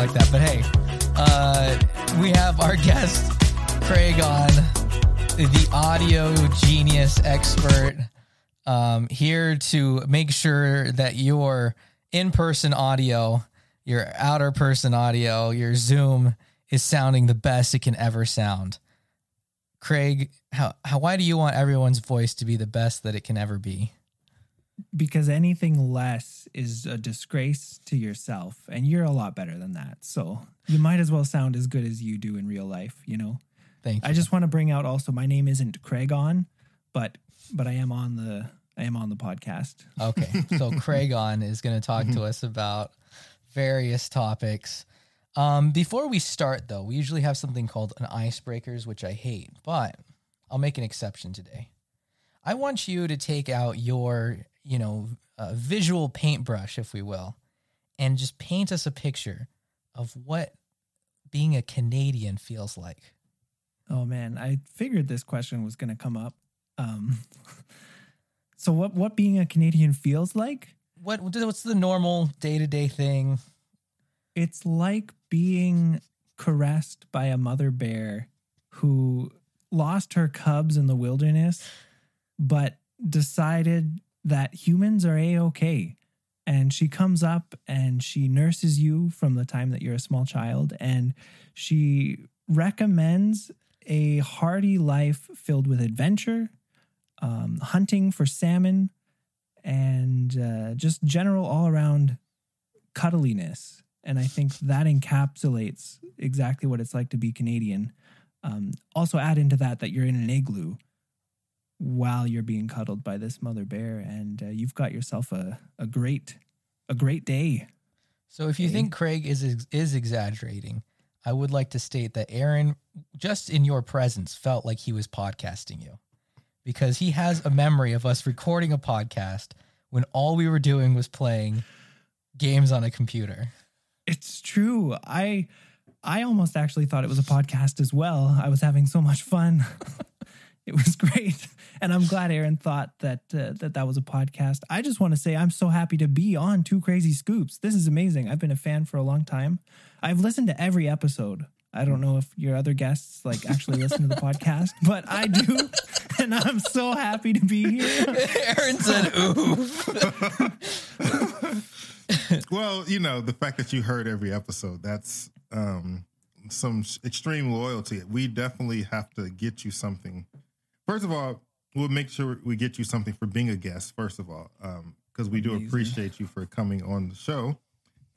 like that, but hey, uh, we have our guest Craig on, the audio genius expert, um, here to make sure that your in-person audio, your outer person audio, your Zoom is sounding the best it can ever sound. Craig, how, how why do you want everyone's voice to be the best that it can ever be? Because anything less is a disgrace to yourself and you're a lot better than that so you might as well sound as good as you do in real life you know Thank you. i just want to bring out also my name isn't craig on but but i am on the i am on the podcast Okay. So Craig on is going to talk to us about various topics. Um, before we start, though, we usually have something called an icebreakers, which I hate, but I'll make an exception today. I want you to take out your, you know, uh, visual paintbrush, if we will, and just paint us a picture of what being a Canadian feels like. oh man i figured this question was going to come up um so what what being a canadian feels like What what's the normal day to day thing? it's like being caressed by a mother bear who lost her cubs in the wilderness but decided that humans are a-okay and she comes up and she nurses you from the time that you're a small child. And she recommends a hearty life filled with adventure um, hunting for salmon and uh, just general all-around cuddliness. And i think that encapsulates exactly what it's like to be canadian. Um, also add into that that you're in an igloo while you're being cuddled by this mother bear and uh, you've got yourself a, a great a great day. So if you Okay. think Craig is is exaggerating, I would like to state that Aaron, just in your presence, felt like he was podcasting you, because he has a memory of us recording a podcast when all we were doing was playing games on a computer. it's true. I i almost actually thought it was a podcast as well. I was having so much fun it was great. And i'm glad aaron thought that uh, that that was a podcast. I just want to say i'm so happy to be on two crazy scoops. This is amazing. I've been a fan for a long time. I've listened to every episode. I don't know if your other guests like actually listen to the podcast but i do. And i'm so happy to be here. Aaron said, "Ooh." Well, you know, the fact that you heard every episode, that's um, some extreme loyalty. We definitely have to get you something. First of all, we'll make sure we get you something for being a guest, first of all, because we do Amazing. appreciate you for coming on the show.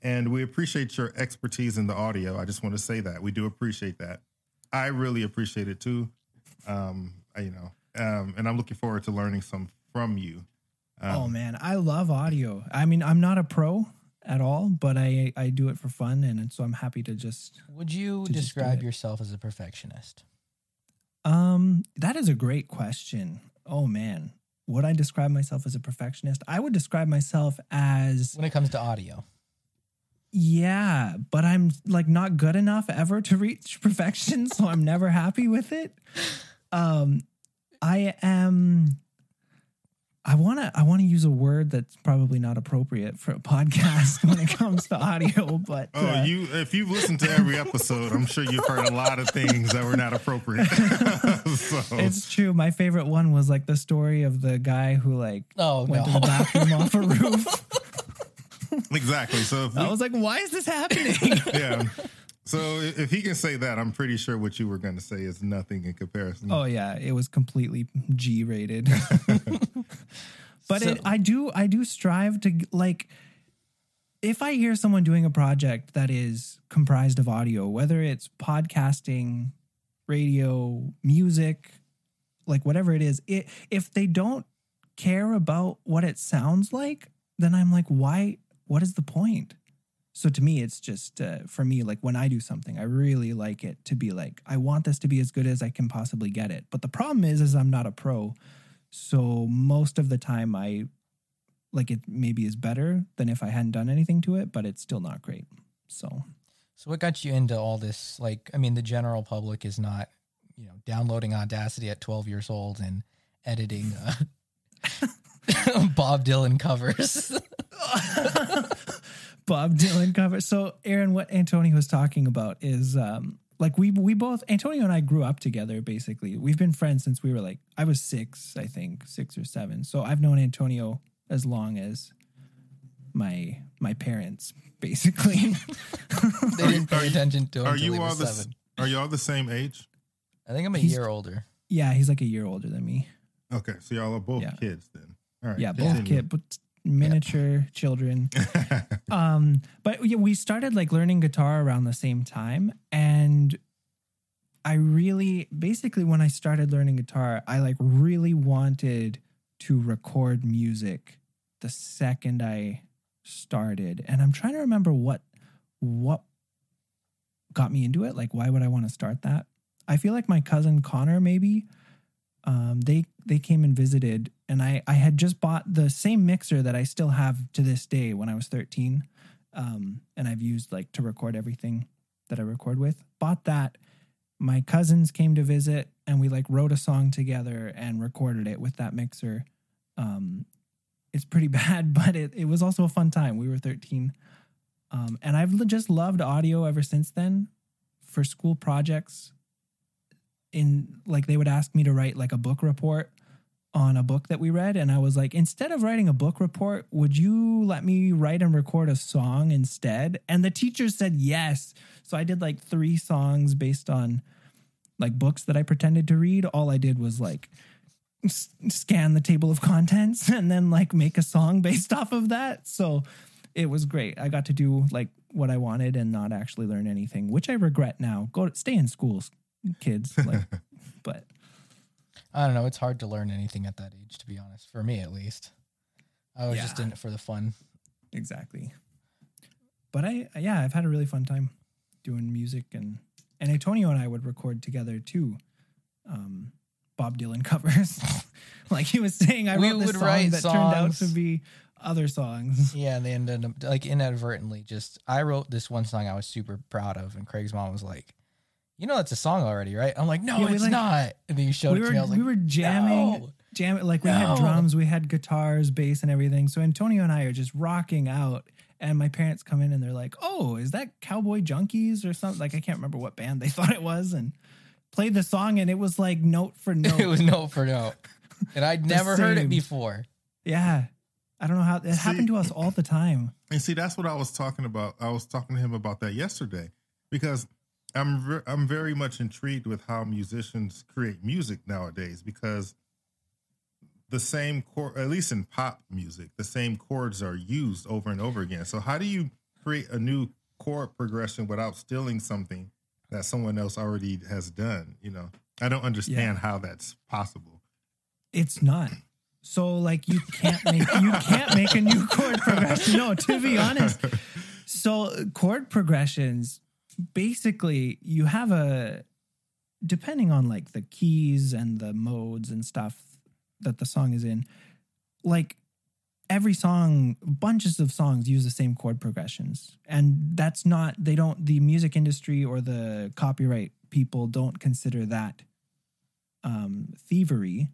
And we appreciate your expertise in the audio. I just want to say that. We do appreciate that. I really appreciate it too. Um, I- you know, um, and I'm looking forward to learning some from you. Um, oh man, I love audio. I mean, I'm not a pro at all, but I I do it for fun, and so I'm happy to just. Would you To just do describe yourself as a perfectionist? Um, that is a great question. Oh man, would I describe myself as a perfectionist? I would describe myself as When it comes to audio, yeah, but I'm like not good enough ever to reach perfection, so I'm never happy with it. Um, I am. I want to. I want to use a word that's probably not appropriate for a podcast when it comes to audio, but Oh, uh, you if you've listened to every episode, I'm sure you've heard a lot of things that were not appropriate. so It's true. My favorite one was like the story of the guy who like Oh, went no. to the bathroom off a roof. exactly. So if we, I was like, why is this happening? yeah. So if he can say that, I'm pretty sure what you were going to say is nothing in comparison. oh yeah, it was completely G rated. but So- it, I do I do strive to like if I hear someone doing a project that is comprised of audio, whether it's podcasting, radio, music, like whatever it is, it, if they don't care about what it sounds like, then I'm like, why? What is the point? So to me, it's just uh, for me, like when I do something, I really like it to be like, I want this to be as good as I can possibly get it. But the problem is, is I'm not a pro. So most of the time, I like it maybe is better than if I hadn't done anything to it, but it's still not great. So So what got you into all this? Like, I mean, the general public is not, you know, downloading Audacity at 12 years old and editing uh, Bob Dylan covers. Bob Dylan cover. So, Aaron, what Antonio was talking about is um, like we we both Antonio and I grew up together. Basically, we've been friends since we were like I was six, I think six or seven. So I've known Antonio as long as my my parents, basically. they didn't pay attention to him. Are you he all the seven. Are you all the same age? I think I'm a He's- year older. yeah, he's like a year older than me. Okay, so y'all are both Yeah. kids then. All right. Yeah, both continue. kid, but miniature children. um but yeah, we started like learning guitar around the same time and i really basically when i started learning guitar i like really wanted to record music the second i started and i'm trying to remember what what got me into it like why would i want to start that i feel like my cousin connor maybe um, they they came and visited and I, I had just bought the same mixer that I still have to this day when I was 13 um, and I've used like to record everything that I record with. Bought that. My cousins came to visit and we like wrote a song together and recorded it with that mixer. Um, it's pretty bad, but it, it was also a fun time. We were 13. Um, and I've just loved audio ever since then for school projects. In like, they would ask me to write like a book report on a book that we read and I was like instead of writing a book report would you let me write and record a song instead? And the teacher said yes. So I did like 3 songs based on like books that I pretended to read. All I did was like s- scan the table of contents and then like make a song based off of that. So it was great. I got to do like what I wanted and not actually learn anything which I regret now. Go to, stay in schools kids like but I don't know. It's hard to learn anything at that age, to be honest. For me, at least. I was just Yeah. in it for the fun. exactly but i yeah i've had a really fun time doing music and and antonio and i would record together too um bob dylan covers like he was saying i We wrote this would song write that turned out to be other songs Yeah, and they ended up like inadvertently. Just I wrote this one song I was super proud of, and Craig's mom was like, "You know, that's a song already, right?" I'm like, "No, Yeah, it's like- not." And then you showed we it were to me. I was like, we were jamming "No." jamming like we had drums we had guitars bass and everything so antonio and i are just rocking out and my parents come in and they're like oh is that cowboy junkies or something like i can't remember what band they thought it was and played the song and it was like note for note it was note for note, and I'd The never heard it before. Yeah. I don't know how it See- happened to us all the time. And see, that's what I was talking about. I was talking to him about that yesterday because I'm ver- I'm very much intrigued with how musicians create music nowadays because the same chord, at least in pop music, the same chords are used over and over again. So how do you create a new chord progression without stealing something that someone else already has done? You know, I don't understand how that's possible. It's not. So like you can't make you can't make a new chord progression. No, to be honest. So chord progressions basically you have a depending on like the keys and the modes and stuff that the song is in like every song bunches of songs use the same chord progressions. And that's not they don't the music industry or the copyright people don't consider that um thievery.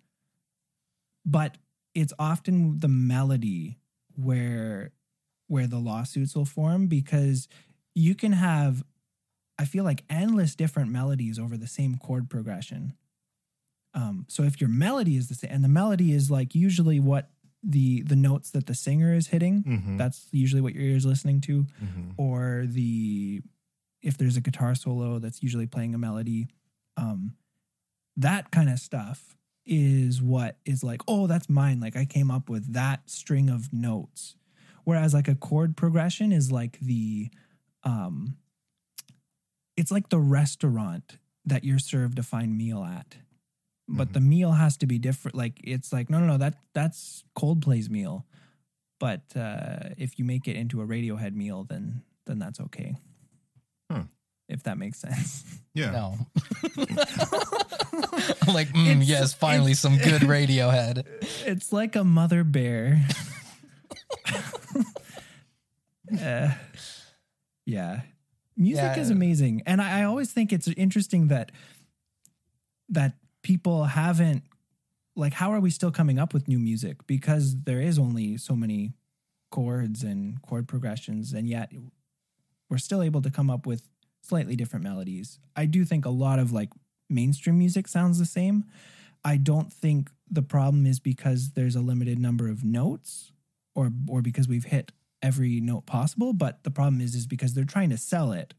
But it's often the melody where where the lawsuits will form because you can have i feel like endless different melodies over the same chord progression um, so if your melody is the same and the melody is like usually what the the notes that the singer is hitting Mhm. that's usually what your ear is listening to Mhm. or the if there's a guitar solo that's usually playing a melody um that kind of stuff is what is like oh that's mine like i came up with that string of notes whereas like a chord progression is like the um it's like the restaurant that you're served a fine meal at but Mhm. the meal has to be different like it's like no no no that that's coldplay's meal but uh if you make it into a radiohead meal then then that's okay Huh. if that makes sense Yeah. No. I'm like, mm, It's- yes, finally some good Radiohead. it's like a mother bear Uh, yeah music is amazing and I, I always think it's interesting that that people haven't like how are we still coming up with new music because there is only so many chords and chord progressions and yet we're still able to come up with slightly different melodies. I do think a lot of like mainstream music sounds the same. I don't think the problem is because there's a limited number of notes or or because we've hit every note possible, but the problem is is because they're trying to sell it.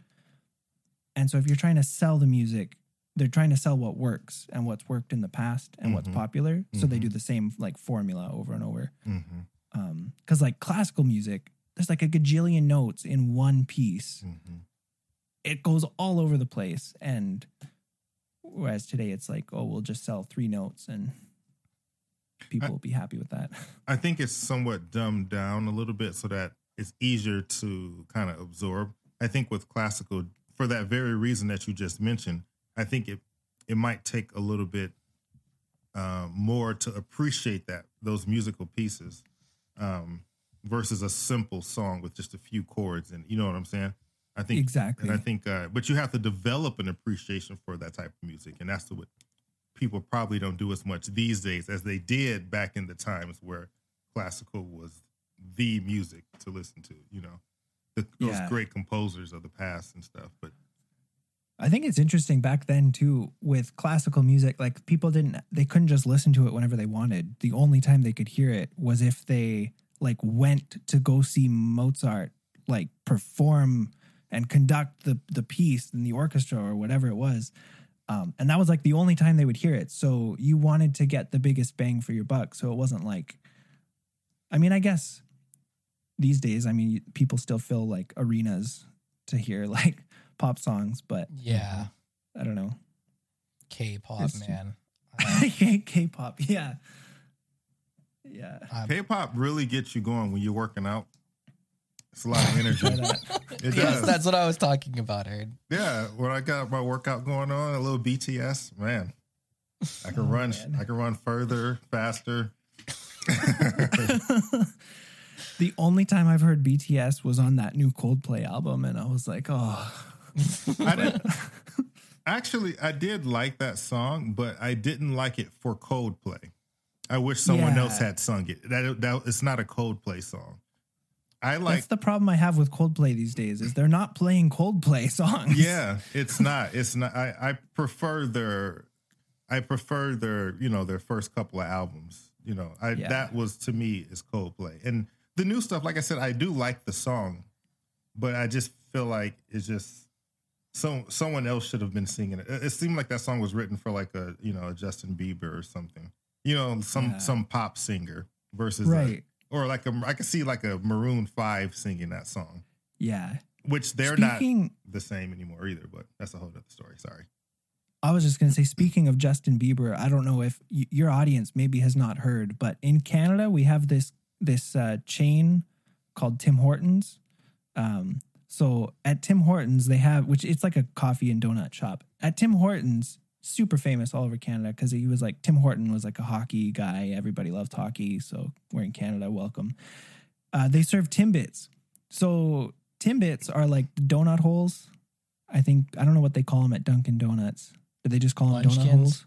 And so if you're trying to sell the music, they're trying to sell what works and what's worked in the past and what's Mhm. popular. So they do the same like formula over and over. Mm-hmm. Um, because like classical music, there's like a gajillion notes in one piece. Mm-hmm. It goes all over the place. And whereas today it's like, oh, we'll just sell three notes and people I- will be happy with that. I think it's somewhat dumbed down a little bit so that it's easier to kind of absorb. I think with classical, for that very reason that you just mentioned, I think it it might take a little bit um, more to appreciate that those musical pieces um, versus a simple song with just a few chords and you know what I'm saying. I think exactly. and I think, uh, but you have to develop an appreciation for that type of music, and that's the, what people probably don't do as much these days as they did back in the times where classical was the music to listen to. You know, the, those Yeah. great composers of the past and stuff. But I think it's interesting back then too with classical music like people didn't they couldn't just listen to it whenever they wanted. The only time they could hear it was if they like went to go see Mozart like perform and conduct the the piece in the orchestra or whatever it was. Um, and that was like the only time they would hear it. So you wanted to get the biggest bang for your buck. So it wasn't like, I mean, I guess these days, I mean, people still fill like arenas to hear like pop songs, but Yeah. I don't know. K-pop, man. K-pop, yeah, yeah. K-pop really gets you going when you're working out. It's a lot of energy. It yes, does. that's what I was talking about, Aaron. Yeah, when I got my workout going on, a little BTS, man, I can Oh, run. man. I can run further, faster. the only time I've heard BTS was on that new Coldplay album, and I was like, oh, I did actually. I did like that song, but I didn't like it for Coldplay. I wish someone Yeah. else had sung it. That that it's not a Coldplay song. I like. that's the problem I have with Coldplay these days is they're not playing Coldplay songs. yeah, it's not. It's not. I I prefer their. I prefer their. You know their first couple of albums. You know, I Yeah. that was to me is Coldplay and the new stuff. Like I said, I do like the song, but I just feel like it's just. So someone else should have been singing it. It seemed like that song was written for like a you know a Justin Bieber or something. You know, some Yeah. some pop singer versus right. Or like a I could see like a Maroon Five singing that song, Yeah. which they're not the same anymore either. But that's a whole other story. Sorry. I was just going to say, speaking of Justin Bieber, I don't know if y- your audience maybe has not heard, but in Canada we have this this uh, chain called Tim Hortons. Um, so at Tim Hortons they have, which it's like a coffee and donut shop. At Tim Hortons, super famous all over Canada because he was like Tim Horton was like a hockey guy. Everybody loved hockey, so we're in Canada. Welcome. Uh, they serve Timbits. So Timbits are like donut holes. I think I don't know what they call them at Dunkin' Donuts. Do they just call them donut Munchkins? holes?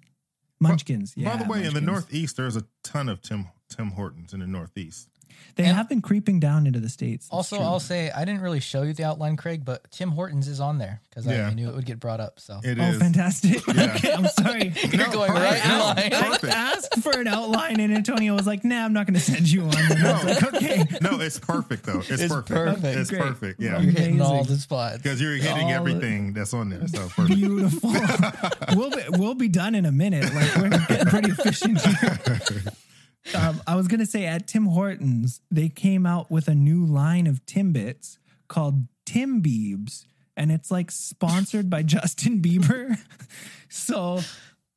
Munchkins. Yeah. By the way, in the Northeast, there's a ton of Tim Tim Hortons in the Northeast. They And- have been creeping down into the states. It's Also, true. I'll say I didn't really show you the outline, Craig, but Tim Hortons is on there because Yeah. I knew it would get brought up. So It Oh, is. fantastic! Yeah. okay, I'm sorry. you're going perfect. right in line. I asked for an outline, and Antonio was like, "Nah, I'm not going to send you one." And I like, "Okay." No, it's perfect though. It's, It's perfect. perfect. It's Great. perfect. Yeah, You're hitting all the spots. because you're hitting All the- everything that's on there. So perfect. Beautiful. we'll be we'll be done in a minute. Like we're getting pretty efficient here. Um, I was gonna say at Tim Hortons, they came out with a new line of Timbits called Tim Biebs, and it's like sponsored by Justin Bieber. so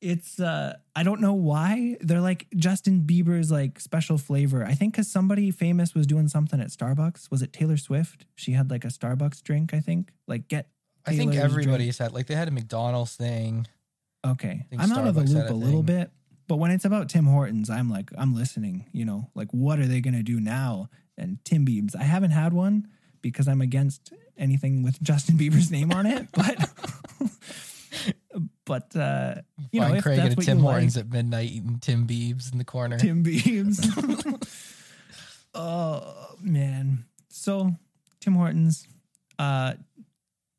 it's uh I don't know why they're like Justin Bieber's like special flavor. I think because somebody famous was doing something at Starbucks. Was it Taylor Swift? She had like a Starbucks drink. I think like get. I think Taylor's drink. everybody's had like they had a McDonald's thing. Okay. I'm out of the loop a a little bit, but when it's about Tim Hortons, I'm like, I'm listening, you know, like what are they going to do now? And Tim Biebs, I haven't had one because I'm against anything with Justin Bieber's name on it, but, but, uh, You know, Find if Craig at Tim Hortons like, at midnight eating Tim Biebs in the corner. Tim Beams. oh man. So Tim Hortons, uh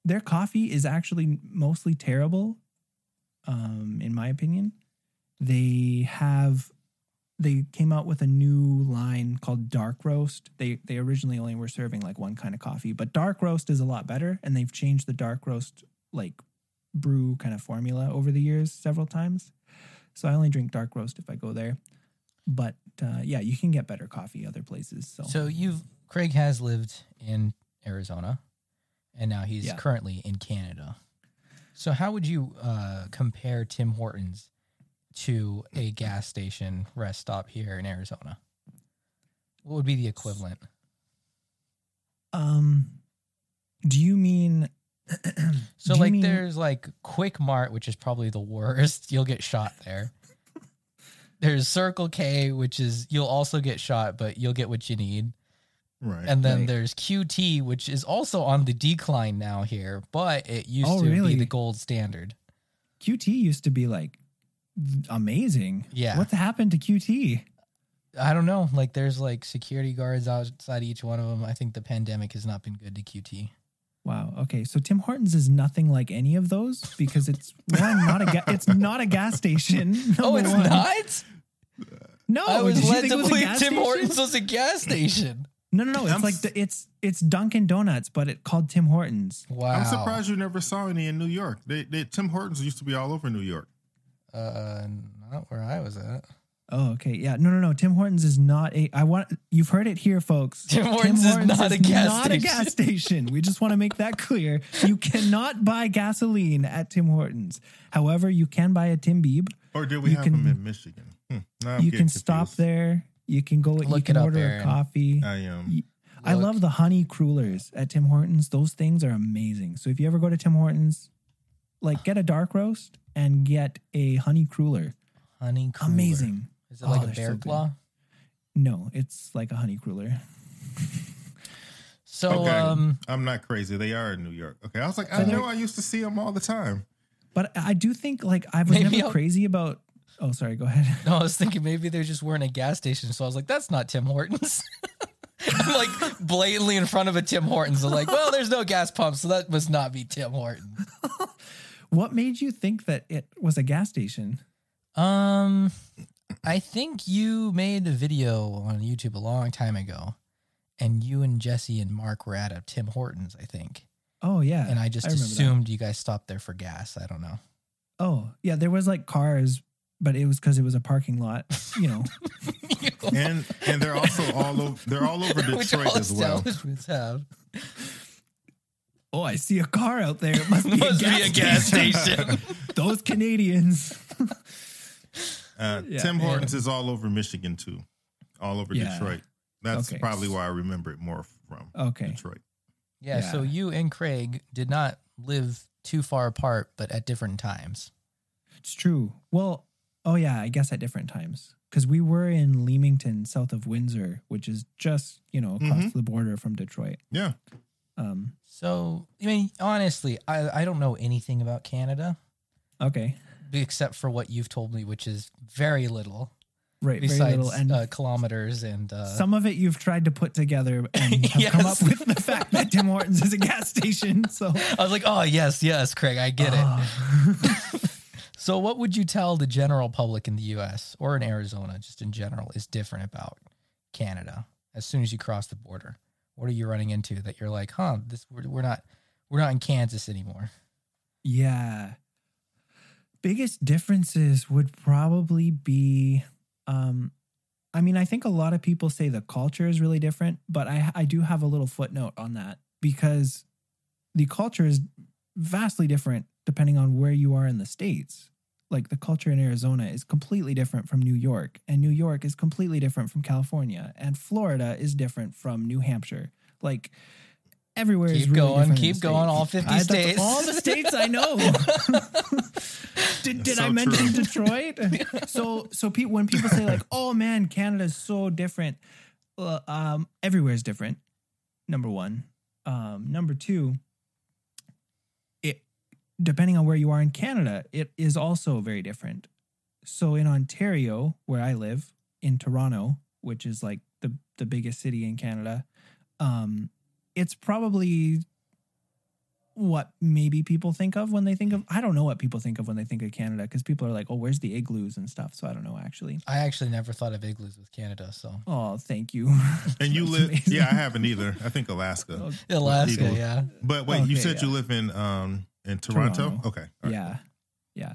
their coffee is actually mostly terrible, um, in my opinion. They have they came out with a new line called dark roast. They they originally only were serving like one kind of coffee, but dark roast is a lot better and they've changed the dark roast like brew kind of formula over the years several times. So I only drink dark roast if I go there. But uh, yeah, you can get better coffee other places. So, So you've Craig has lived in Arizona, and now he's Yeah. currently in Canada. So how would you uh, compare Tim Hortons to a gas station rest stop here in Arizona? What would be the equivalent? um, do you mean? So you like mean- there's like Quick Mart, which is probably the worst. You'll get shot there. There's Circle K, which is you'll also get shot, but you'll get what you need. Right. And then Right. there's QT, which is also on the decline now here, but it used Oh, to really? be the gold standard. QT used to be like amazing. Yeah. What's happened to QT? I don't know. Like there's like security guards outside each one of them. I think the pandemic has not been good to QT. Wow. Okay. So Tim Hortons is nothing like any of those because it's one not a ga- it's not a gas station. Oh, it's one. not. No, I was led to a believe gas Tim station? Hortons was a gas station. No, no, no. It's I'm like the, it's it's Dunkin' Donuts, but it called Tim Hortons. Wow. I'm surprised you never saw any in New York. They, they Tim Hortons used to be all over New York. Uh, not where I was at. Oh, okay. Yeah. No, no, no. Tim Hortons is not a. I want. You've heard it here, folks. Tim Hortons is not a gas not a gas station. We just want to make that clear. You cannot buy gasoline at Tim Hortons. However, you can buy a Tim Bieb. Or did we You have can- them in Michigan? Hmm. Now you getting can stop confused. there. You can go. you can it up, order Aaron. a coffee. I am. Y- I Look. love the honey crullers at Tim Hortons. Those things are amazing. So if you ever go to Tim Hortons, like get a dark roast and get a honey cruller. Honey cruller. Amazing. Is it like Oh, a they're bear so good. claw? No, it's like a honey cruller. So okay, um, I'm not crazy. They are in New York. Okay, I was like, I know I used to see them all the time. But I do think like I was Maybe never I'll- crazy about. Oh, sorry. Go ahead. no, I was thinking maybe they just weren't a gas station. So I was like, that's not Tim Hortons. I'm like blatantly in front of a Tim Hortons. I'm like, well, there's no gas pump, so that must not be Tim Hortons. What made you think that it was a gas station? Um, I think you made a video on YouTube a long time ago, and you and Jesse and Mark were at a Tim Hortons, I think. Oh yeah, And I just remember that. assumed you guys stopped there for gas. I don't know. Oh yeah, there was like cars, but it was because it was a parking lot. You know. And and they're also all over. They're all over Which Detroit all as well. have. Oh, I see a car out there. It must be, Must a, gas be a gas station. Those Canadians. Uh, Yeah. Tim Hortons is all over Michigan too, all over Yeah. Detroit. That's Okay. probably why I remember it more from Okay. Detroit. Yeah, so you and Craig did not live too far apart, but at different times. It's true. Well, oh yeah, I guess at different times because we were in Leamington, south of Windsor, which is just you know across Mhm. the border from Detroit. Yeah, Um. So, I mean, honestly, I, I don't know anything about Canada Okay. except for what you've told me, which is very little, Right. very besides little, and uh, kilometers and uh, some of it you've tried to put together and have Yes. come up with the fact that Tim Hortons is a gas station. So I was like, oh yes, yes, Craig, I get it. Oh. So, what would you tell the general public in the U.S. or in Arizona, just in general, is different about Canada as soon as you cross the border? What are you running into that you're like, huh? This we're, we're not we're not in Kansas anymore. Yeah. Biggest differences would probably be um I mean, I think a lot of people say the culture is really different, but I I do have a little footnote on that because the culture is vastly different depending on where you are in the states. Like the culture in Arizona is completely different from New York, and New York is completely different from California, and Florida is different from New Hampshire. Like everywhere is Keep really going, different in keep going, all 50 I- states. All the states I know. did did so I mention true. Detroit? so so pe- when people say like, "Oh man, Canada's so different," uh, um, everywhere is different. Number one, um, number two, it depending on where you are in Canada, it is also very different. So in Ontario, where I live, in Toronto, which is like the the biggest city in Canada, um, it's probably what maybe people think of when they think of I don't know what people think of when they think of Canada because people are like, oh, where's the igloos and stuff. So I don't know actually. I actually never thought of igloos with Canada. So Oh, thank you. And you live? amazing. Yeah, I haven't either. I think Alaska. Alaska, yeah. But wait, you Okay, said you live in um in Toronto. Toronto. Okay. right. yeah yeah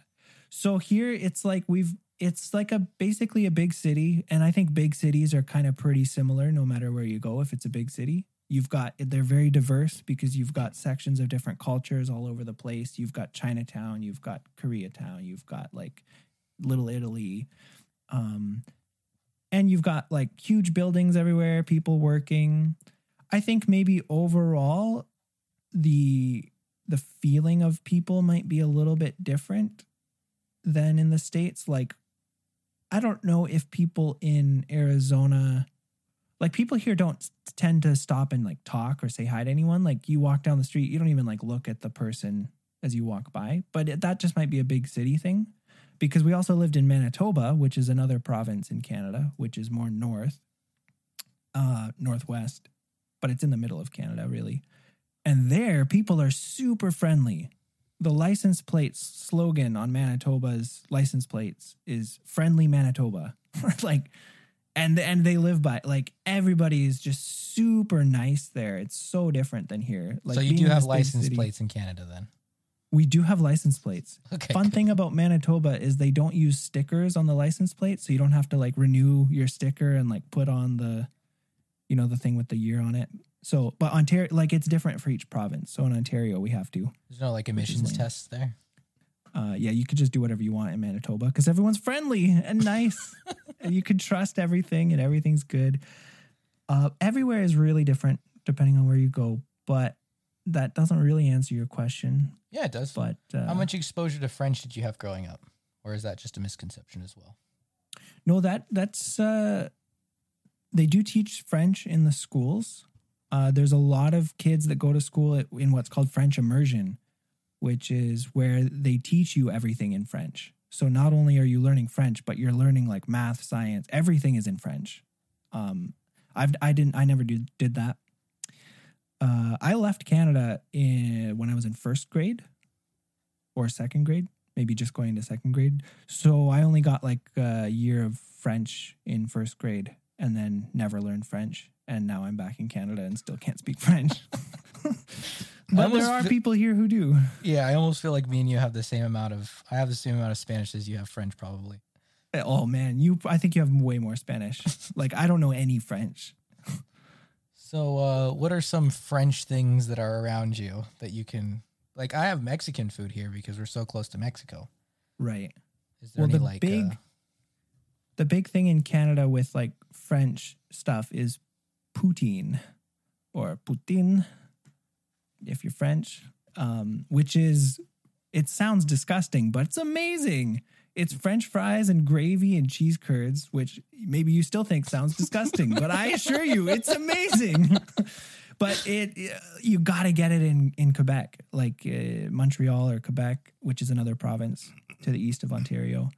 so here it's like we've it's like a basically a big city and i think big cities are kind of pretty similar no matter where you go if it's a big city you've got they're very diverse because you've got sections of different cultures all over the place you've got chinatown you've got koreatown you've got like little italy um and you've got like huge buildings everywhere people working i think maybe overall the the feeling of people might be a little bit different than in the states. Like i don't know if people in arizona like people here don't tend to stop and like talk or say hi to anyone. Like you walk down the street you don't even like look at the person as you walk by but it, that just might be a big city thing. Because we also lived in manitoba which is another province in canada which is more north uh northwest but it's in the middle of canada really and there, people are super friendly. The license plate slogan on Manitoba's license plates is "Friendly Manitoba." like, and and they live by like everybody is just super nice there. It's so different than here. Like, so you do have license city- plates in Canada then? We do have license plates. Okay. Fun thing about Manitoba is they don't use stickers on the license plate, so you don't have to like renew your sticker and like put on the, you know, the thing with the year on it. So, but Ontario, like it's different for each province. So in Ontario, we have to. There's no like emissions tests there. Uh, yeah, you could just do whatever you want in Manitoba because everyone's friendly and nice, and you can trust everything, and everything's good. Uh, everywhere is really different depending on where you go, but that doesn't really answer your question. Yeah, it does. But uh, How much exposure to French did you have growing up? Or is that just a misconception as well? No, that that's uh they do teach French in the schools. Uh, there's a lot of kids that go to school at- in what's called French immersion, which is where they teach you everything in French. So not only are you learning French, but you're learning like math, science, everything is in French. Um, I've I didn't I never did did that. Uh, I left Canada in, when I was in first grade or second grade, maybe just going to second grade. So I only got like a year of French in first grade and then never learned French. And now I'm back in Canada and still can't speak French. but there are fe- people here who do. Yeah, I almost feel like me and you have the same amount of I have the same amount of Spanish as you have French probably. Oh man, you I think you have way more Spanish. like I don't know any French. So uh what are some French things that are around you that you can like I have Mexican food here because we're so close to Mexico. Right. Is there Well, any the like big- uh, The big thing in Canada with like French stuff is poutine or poutine if you're French, um, which is it sounds disgusting, but it's amazing. It's French fries and gravy and cheese curds, which maybe you still think sounds disgusting, but I assure you, it's amazing. but it you got to get it in in Quebec, like uh, Montreal or Quebec, which is another province to the east of Ontario.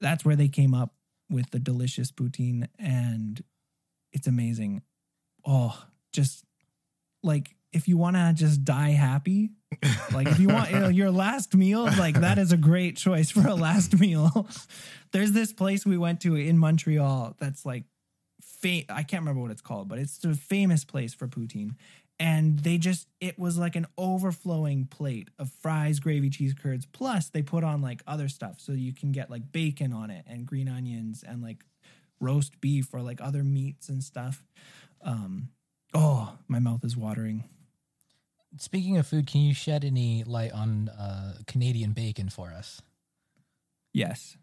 That's where they came up with the delicious poutine, and it's amazing. Oh, just like if you want to just die happy, like if you want you know, your last meal, like that is a great choice for a last meal. There's this place we went to in Montreal that's like fa- I can't remember what it's called, but it's a famous place for poutine. And they just it was like an overflowing plate of fries, gravy, cheese curds, plus they put on like other stuff. So you can get like bacon on it and green onions and like roast beef or like other meats and stuff. Um oh, my mouth is watering. speaking of food, can you shed any light on uh Canadian bacon for us? Yes.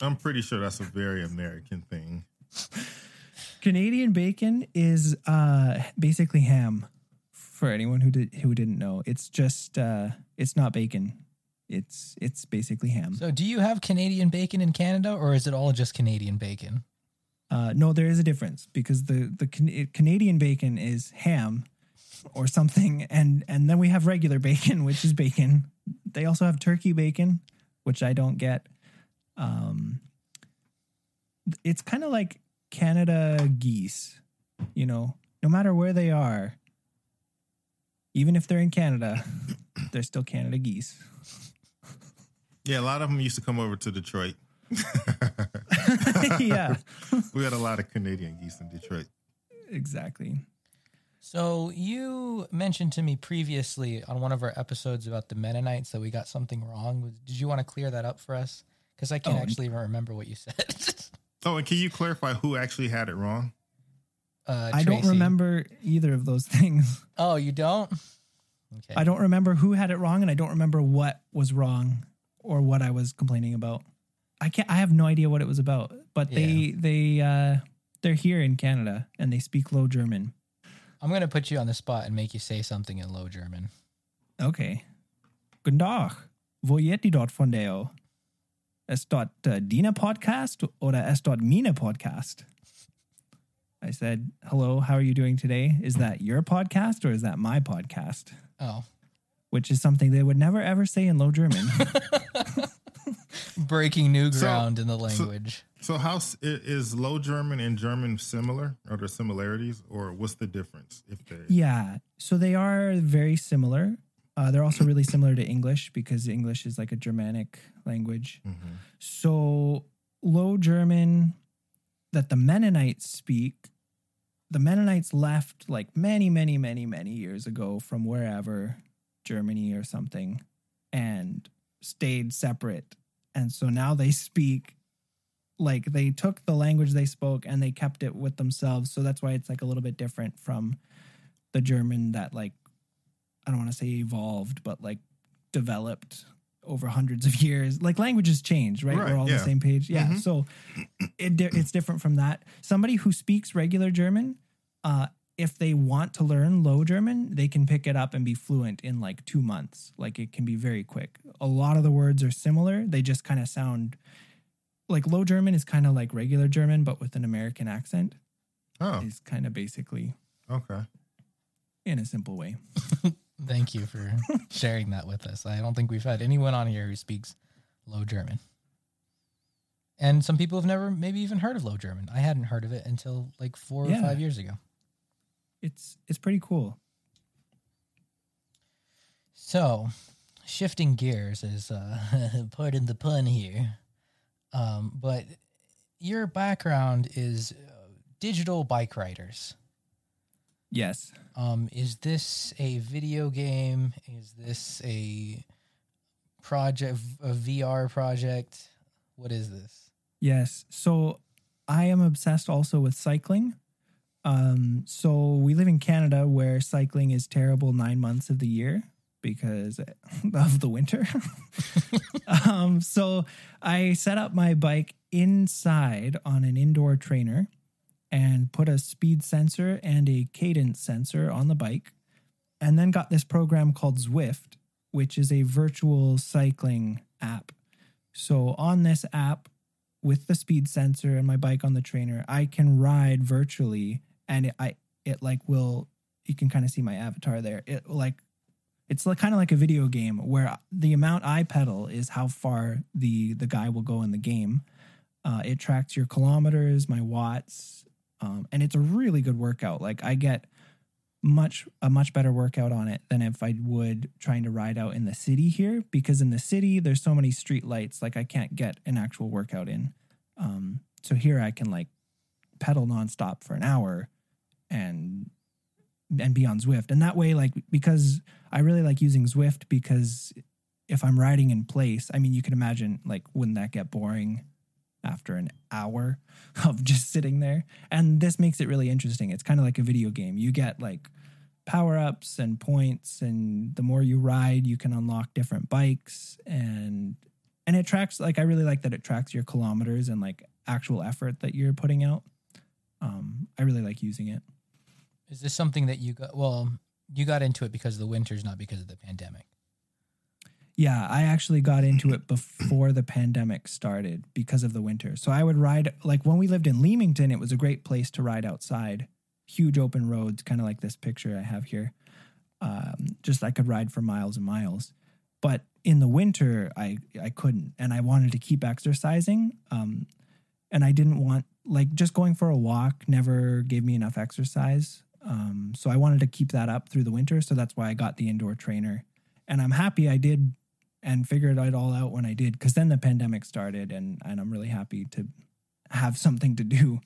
I'm pretty sure that's a very American thing. Canadian bacon is uh basically ham for anyone who did who didn't know. It's just uh it's not bacon. It's it's basically ham. So do you have Canadian bacon in Canada or is it all just Canadian bacon? Uh no, there is a difference because the the Can- Canadian bacon is ham or something and and then we have regular bacon which is bacon they also have turkey bacon which i don't get um it's kind of like canada geese you know no matter where they are even if they're in canada they're still canada geese Yeah, a lot of them used to come over to Detroit. yeah we had a lot of Canadian geese in Detroit. exactly So you mentioned to me previously on one of our episodes about the Mennonites that we got something wrong. Did you want to clear that up for us? Because I can't Oh. actually even remember what you said. Oh, and can you clarify who actually had it wrong? uh, i don't remember either of those things Oh, you don't? Okay. I don't remember who had it wrong, and I don't remember what was wrong or what I was complaining about. I can't. I have no idea what it was about. But they they uh, they're here in Canada and they speak Low German. I'm gonna put you on the spot and make you say something in Low German. Okay. Guten Tag. Wo geht die dort von deo? Es dort uh, Dina Podcast or es dort Mina Podcast? I said, "Hello, how are you doing today? Is that your podcast or is that my podcast?" Oh, Which is something they would never ever say in Low German. breaking new So- ground in the language. So, how s- i- is Low German and German similar? Are there similarities, or what's the difference? If they, Yeah. So they are very similar. Uh, they're also really similar to English because English is like a Germanic language. Mhm. So Low German that the Mennonites speak, the Mennonites left like many, many, many, many years ago from wherever, Germany or something, and stayed separate. And so now they speak like they took the language they spoke and they kept it with themselves. So that's why it's like a little bit different from the German that like I don't want to say evolved, but like developed over hundreds of years. Like languages change, right? Right, We're all yeah. the same page. Yeah. Mhm. So it, it's different from that. Somebody who speaks regular German, uh, if they want to learn Low German, they can pick it up and be fluent in like two months. Like it can be very quick. A lot of the words are similar. They just kind of sound like Low German is kind of like regular German, but with an American accent. Oh, Is kind of basically okay. in a simple way. Thank you for sharing that with us. I don't think we've had anyone on here who speaks Low German. And some people have never maybe even heard of Low German. I hadn't heard of it until like four Yeah. or five years ago. It's it's pretty cool. So, shifting gears is uh, pardon the pun here, um, but your background is uh, digital bike riders. Yes. Um, is this a video game? Is this a project, a VR project? What is this? Yes. So I am obsessed also with cycling. Um, so we live in Canada where cycling is terrible nine months of the year because of the winter. um, so I set up my bike inside on an indoor trainer and put a speed sensor and a cadence sensor on the bike, and then got this program called Zwift, which is a virtual cycling app. So on this app, with the speed sensor and my bike on the trainer, I can ride virtually, and it, I it like will you can kind of see my avatar there. It like it's like kind of like a video game where the amount I pedal is how far the the guy will go in the game. Uh, it tracks your kilometers, my watts, um, and it's a really good workout. Like I get much a much better workout on it than if I would trying to ride out in the city here because in the city there's so many street lights like I can't get an actual workout in. Um, so here I can like pedal nonstop for an hour and and be on Zwift. And that way like because I really like using Zwift because if I'm riding in place, I mean you can imagine like wouldn't that get boring after an hour of just sitting there? And this makes it really interesting. It's kind of like a video game. You get like power ups and points and the more you ride, you can unlock different bikes and and it tracks like I really like that it tracks your kilometers and like actual effort that you're putting out. Um I really like using it. Is this something that you got? Well, you got into it because of the winters, not because of the pandemic. Yeah, I actually got into it before the pandemic started because of the winter. So I would ride like when we lived in Leamington, it was a great place to ride outside. Huge open roads, kind of like this picture I have here. Um, just I could ride for miles and miles. But in the winter, I I couldn't, and I wanted to keep exercising. Um, and I didn't want like just going for a walk never gave me enough exercise. Um, so I wanted to keep that up through the winter. So that's why I got the indoor trainer, and I'm happy I did and figured it all out when I did because then the pandemic started, and and I'm really happy to have something to do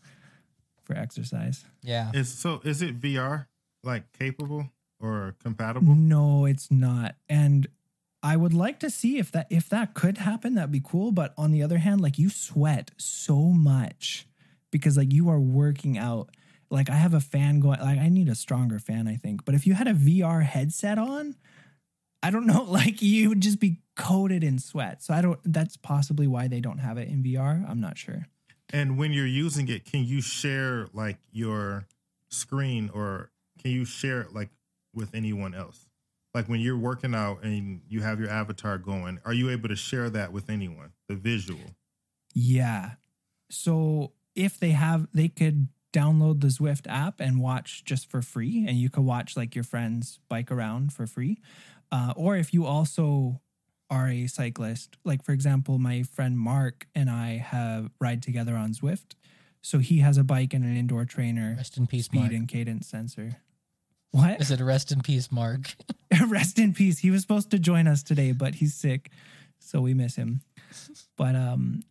for exercise. Yeah. Is so is it VR like capable or compatible? No, it's not. And I would like to see if that if that could happen, that'd be cool. But on the other hand, like you sweat so much because like you are working out. Like I have a fan going like I need a stronger fan, I think. But if you had a VR headset on, I don't know, like you would just be coated in sweat. So I don't that's possibly why they don't have it in VR. I'm not sure. And when you're using it, can you share like your screen or can you share it like with anyone else? Like when you're working out and you have your avatar going, are you able to share that with anyone? The visual. Yeah. So if they have, they could download the Zwift app and watch just for free, and you could watch like your friends bike around for free. Uh, or if you also are a cyclist, like for example, my friend Mark and I have ride together on Zwift. So he has a bike and an indoor trainer, Rest in peace, speed Mark. and cadence sensor. What? Is it rest in peace, Mark? rest in peace. He was supposed to join us today, but he's sick, so we miss him. But um,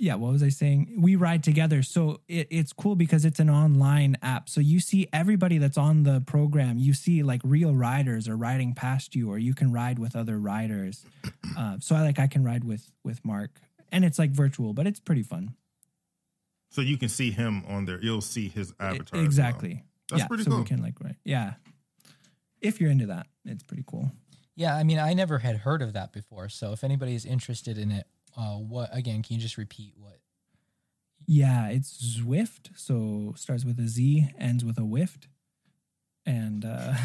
yeah, what was I saying? We ride together, so it, it's cool because it's an online app. So you see everybody that's on the program. You see like real riders are riding past you, or you can ride with other riders. Uh, so I like I can ride with with Mark, and it's like virtual, but it's pretty fun. So you can see him on there. You'll see his avatar. as well. exactly. That's yeah, pretty so cool. we can like ride. Yeah, if you're into that, it's pretty cool. Yeah, I mean, I never had heard of that before. So if anybody is interested in it, uh, what again? Can you just repeat what? Yeah, it's Zwift. So starts with a Z, ends with a whift. And uh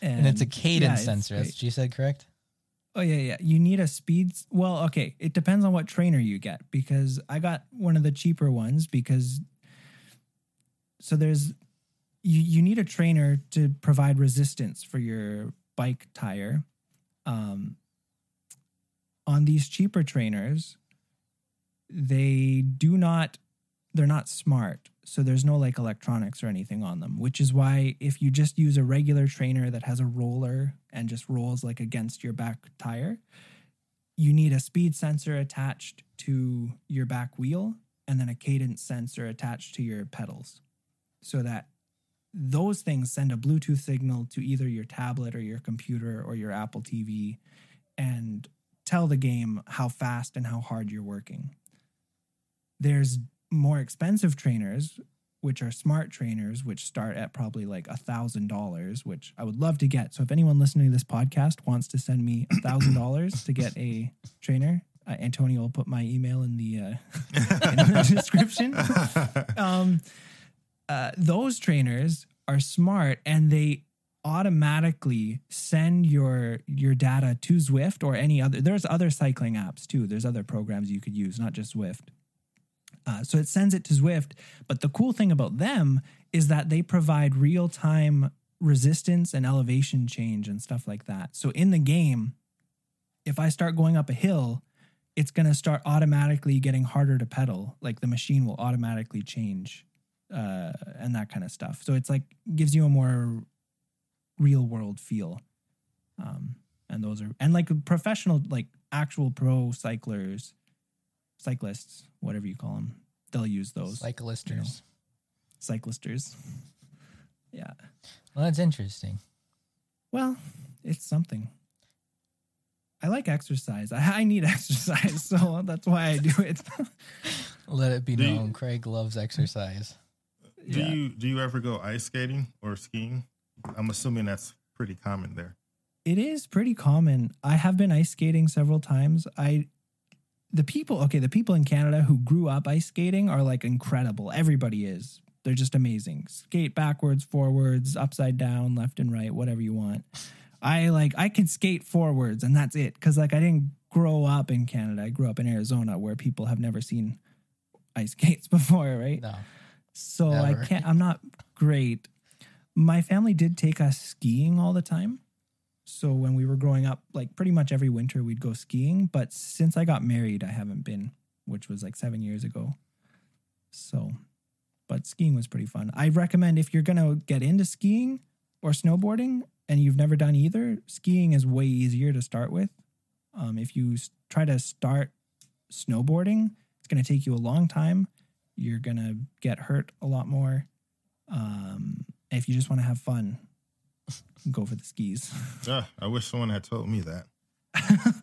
And, it's a cadence it's sensor. As she said, correct? Oh yeah, yeah. You need a speed well, okay, it depends on what trainer you get because I got one of the cheaper ones because so there's you you need a trainer to provide resistance for your bike tire. Um on these cheaper trainers, they do not they're not smart. So there's no like electronics or anything on them, which is why if you just use a regular trainer that has a roller and just rolls like against your back tire, you need a speed sensor attached to your back wheel and then a cadence sensor attached to your pedals so that those things send a Bluetooth signal to either your tablet or your computer or your Apple TV and tell the game how fast and how hard you're working. There's more expensive trainers, which are smart trainers, which start at probably like a thousand dollars, which I would love to get. So if anyone listening to this podcast wants to send me a thousand dollars to get a trainer, uh, Antonio will put my email in the uh, in the description. Um, uh, those trainers are smart and they automatically send your your data to Zwift or any other. There's other cycling apps too. There's other programs you could use, not just Zwift. Uh, so it sends it to Zwift. But the cool thing about them is that they provide real time resistance and elevation change and stuff like that. So in the game, if I start going up a hill, it's going to start automatically getting harder to pedal. Like the machine will automatically change uh, and that kind of stuff. So it's like gives you a more real world feel. Um, and those are and like professional, like actual pro cyclers, cyclists, whatever you call them, they'll use those Cyclisters. cyclisters. Yeah. Well, that's interesting. Well, it's something. I like exercise. I, I need exercise, so that's why I do it. Let it be Do you- known, Craig loves exercise. Do Yeah. you do you ever go ice skating or skiing? I'm assuming that's pretty common there. It is pretty common. I have been ice skating several times. I the people, okay, the people in Canada who grew up ice skating are like incredible. Everybody is. They're just amazing. Skate backwards, forwards, upside down, left and right, whatever you want. I like I can skate forwards and that's it cuz like I didn't grow up in Canada. I grew up in Arizona where people have never seen ice skates before, right? No. So I can't. I'm not great. My family did take us skiing all the time. So when we were growing up, like pretty much every winter we'd go skiing. But since I got married, I haven't been, which was like seven years ago. So, but skiing was pretty fun. I recommend if you're going to get into skiing or snowboarding and you've never done either, skiing is way easier to start with. Um, if you try to start snowboarding, it's going to take you a long time. You're going to get hurt a lot more. Um, if you just want to have fun, go for the skis. Ugh, I wish someone had told me that.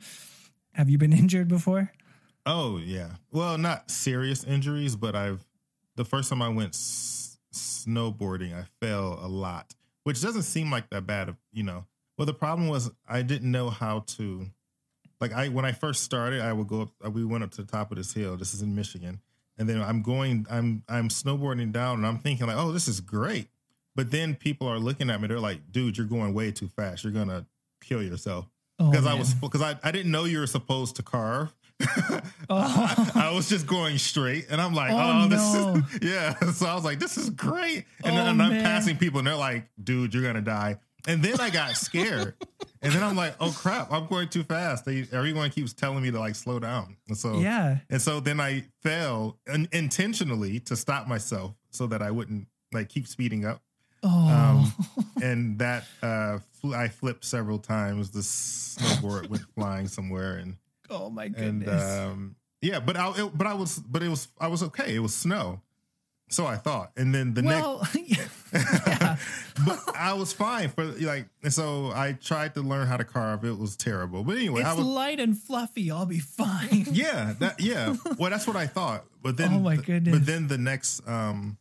have you been injured before? Oh yeah. Well, not serious injuries, but I've the first time I went s- snowboarding, I fell a lot, which doesn't seem like that bad, you know. Well, the problem was I didn't know how to like I when I first started, I would go up we went up to the top of this hill. This is in Michigan. And then I'm going I'm I'm snowboarding down and I'm thinking like, "Oh, this is great." But then people are looking at me. They're like, "Dude, you're going way too fast. You're going to kill yourself." Oh, Because I was because I, I didn't know you were supposed to carve. Oh. I, I was just going straight, and I'm like, Oh, oh, this no. is yeah. So I was like, this is great, and, Oh, then, and I'm passing people, and they're like, dude, you're gonna die. And then I got scared, and then I'm like, oh crap, I'm going too fast. They, everyone keeps telling me to like slow down, and so yeah. and so then I fell un- intentionally to stop myself so that I wouldn't like keep speeding up Oh, and that uh fl- I flipped several times. The snowboard went flying somewhere, and oh my and goodness. um yeah, but I it, but I was but it was I was okay. It was snow, so I thought, and then the well, next, yeah. but I was fine for like, so I tried to learn how to carve. It was terrible, but anyway, I it's was light and fluffy. I'll be fine. yeah that yeah. Well, that's what I thought, but then Oh, my goodness. But then the next um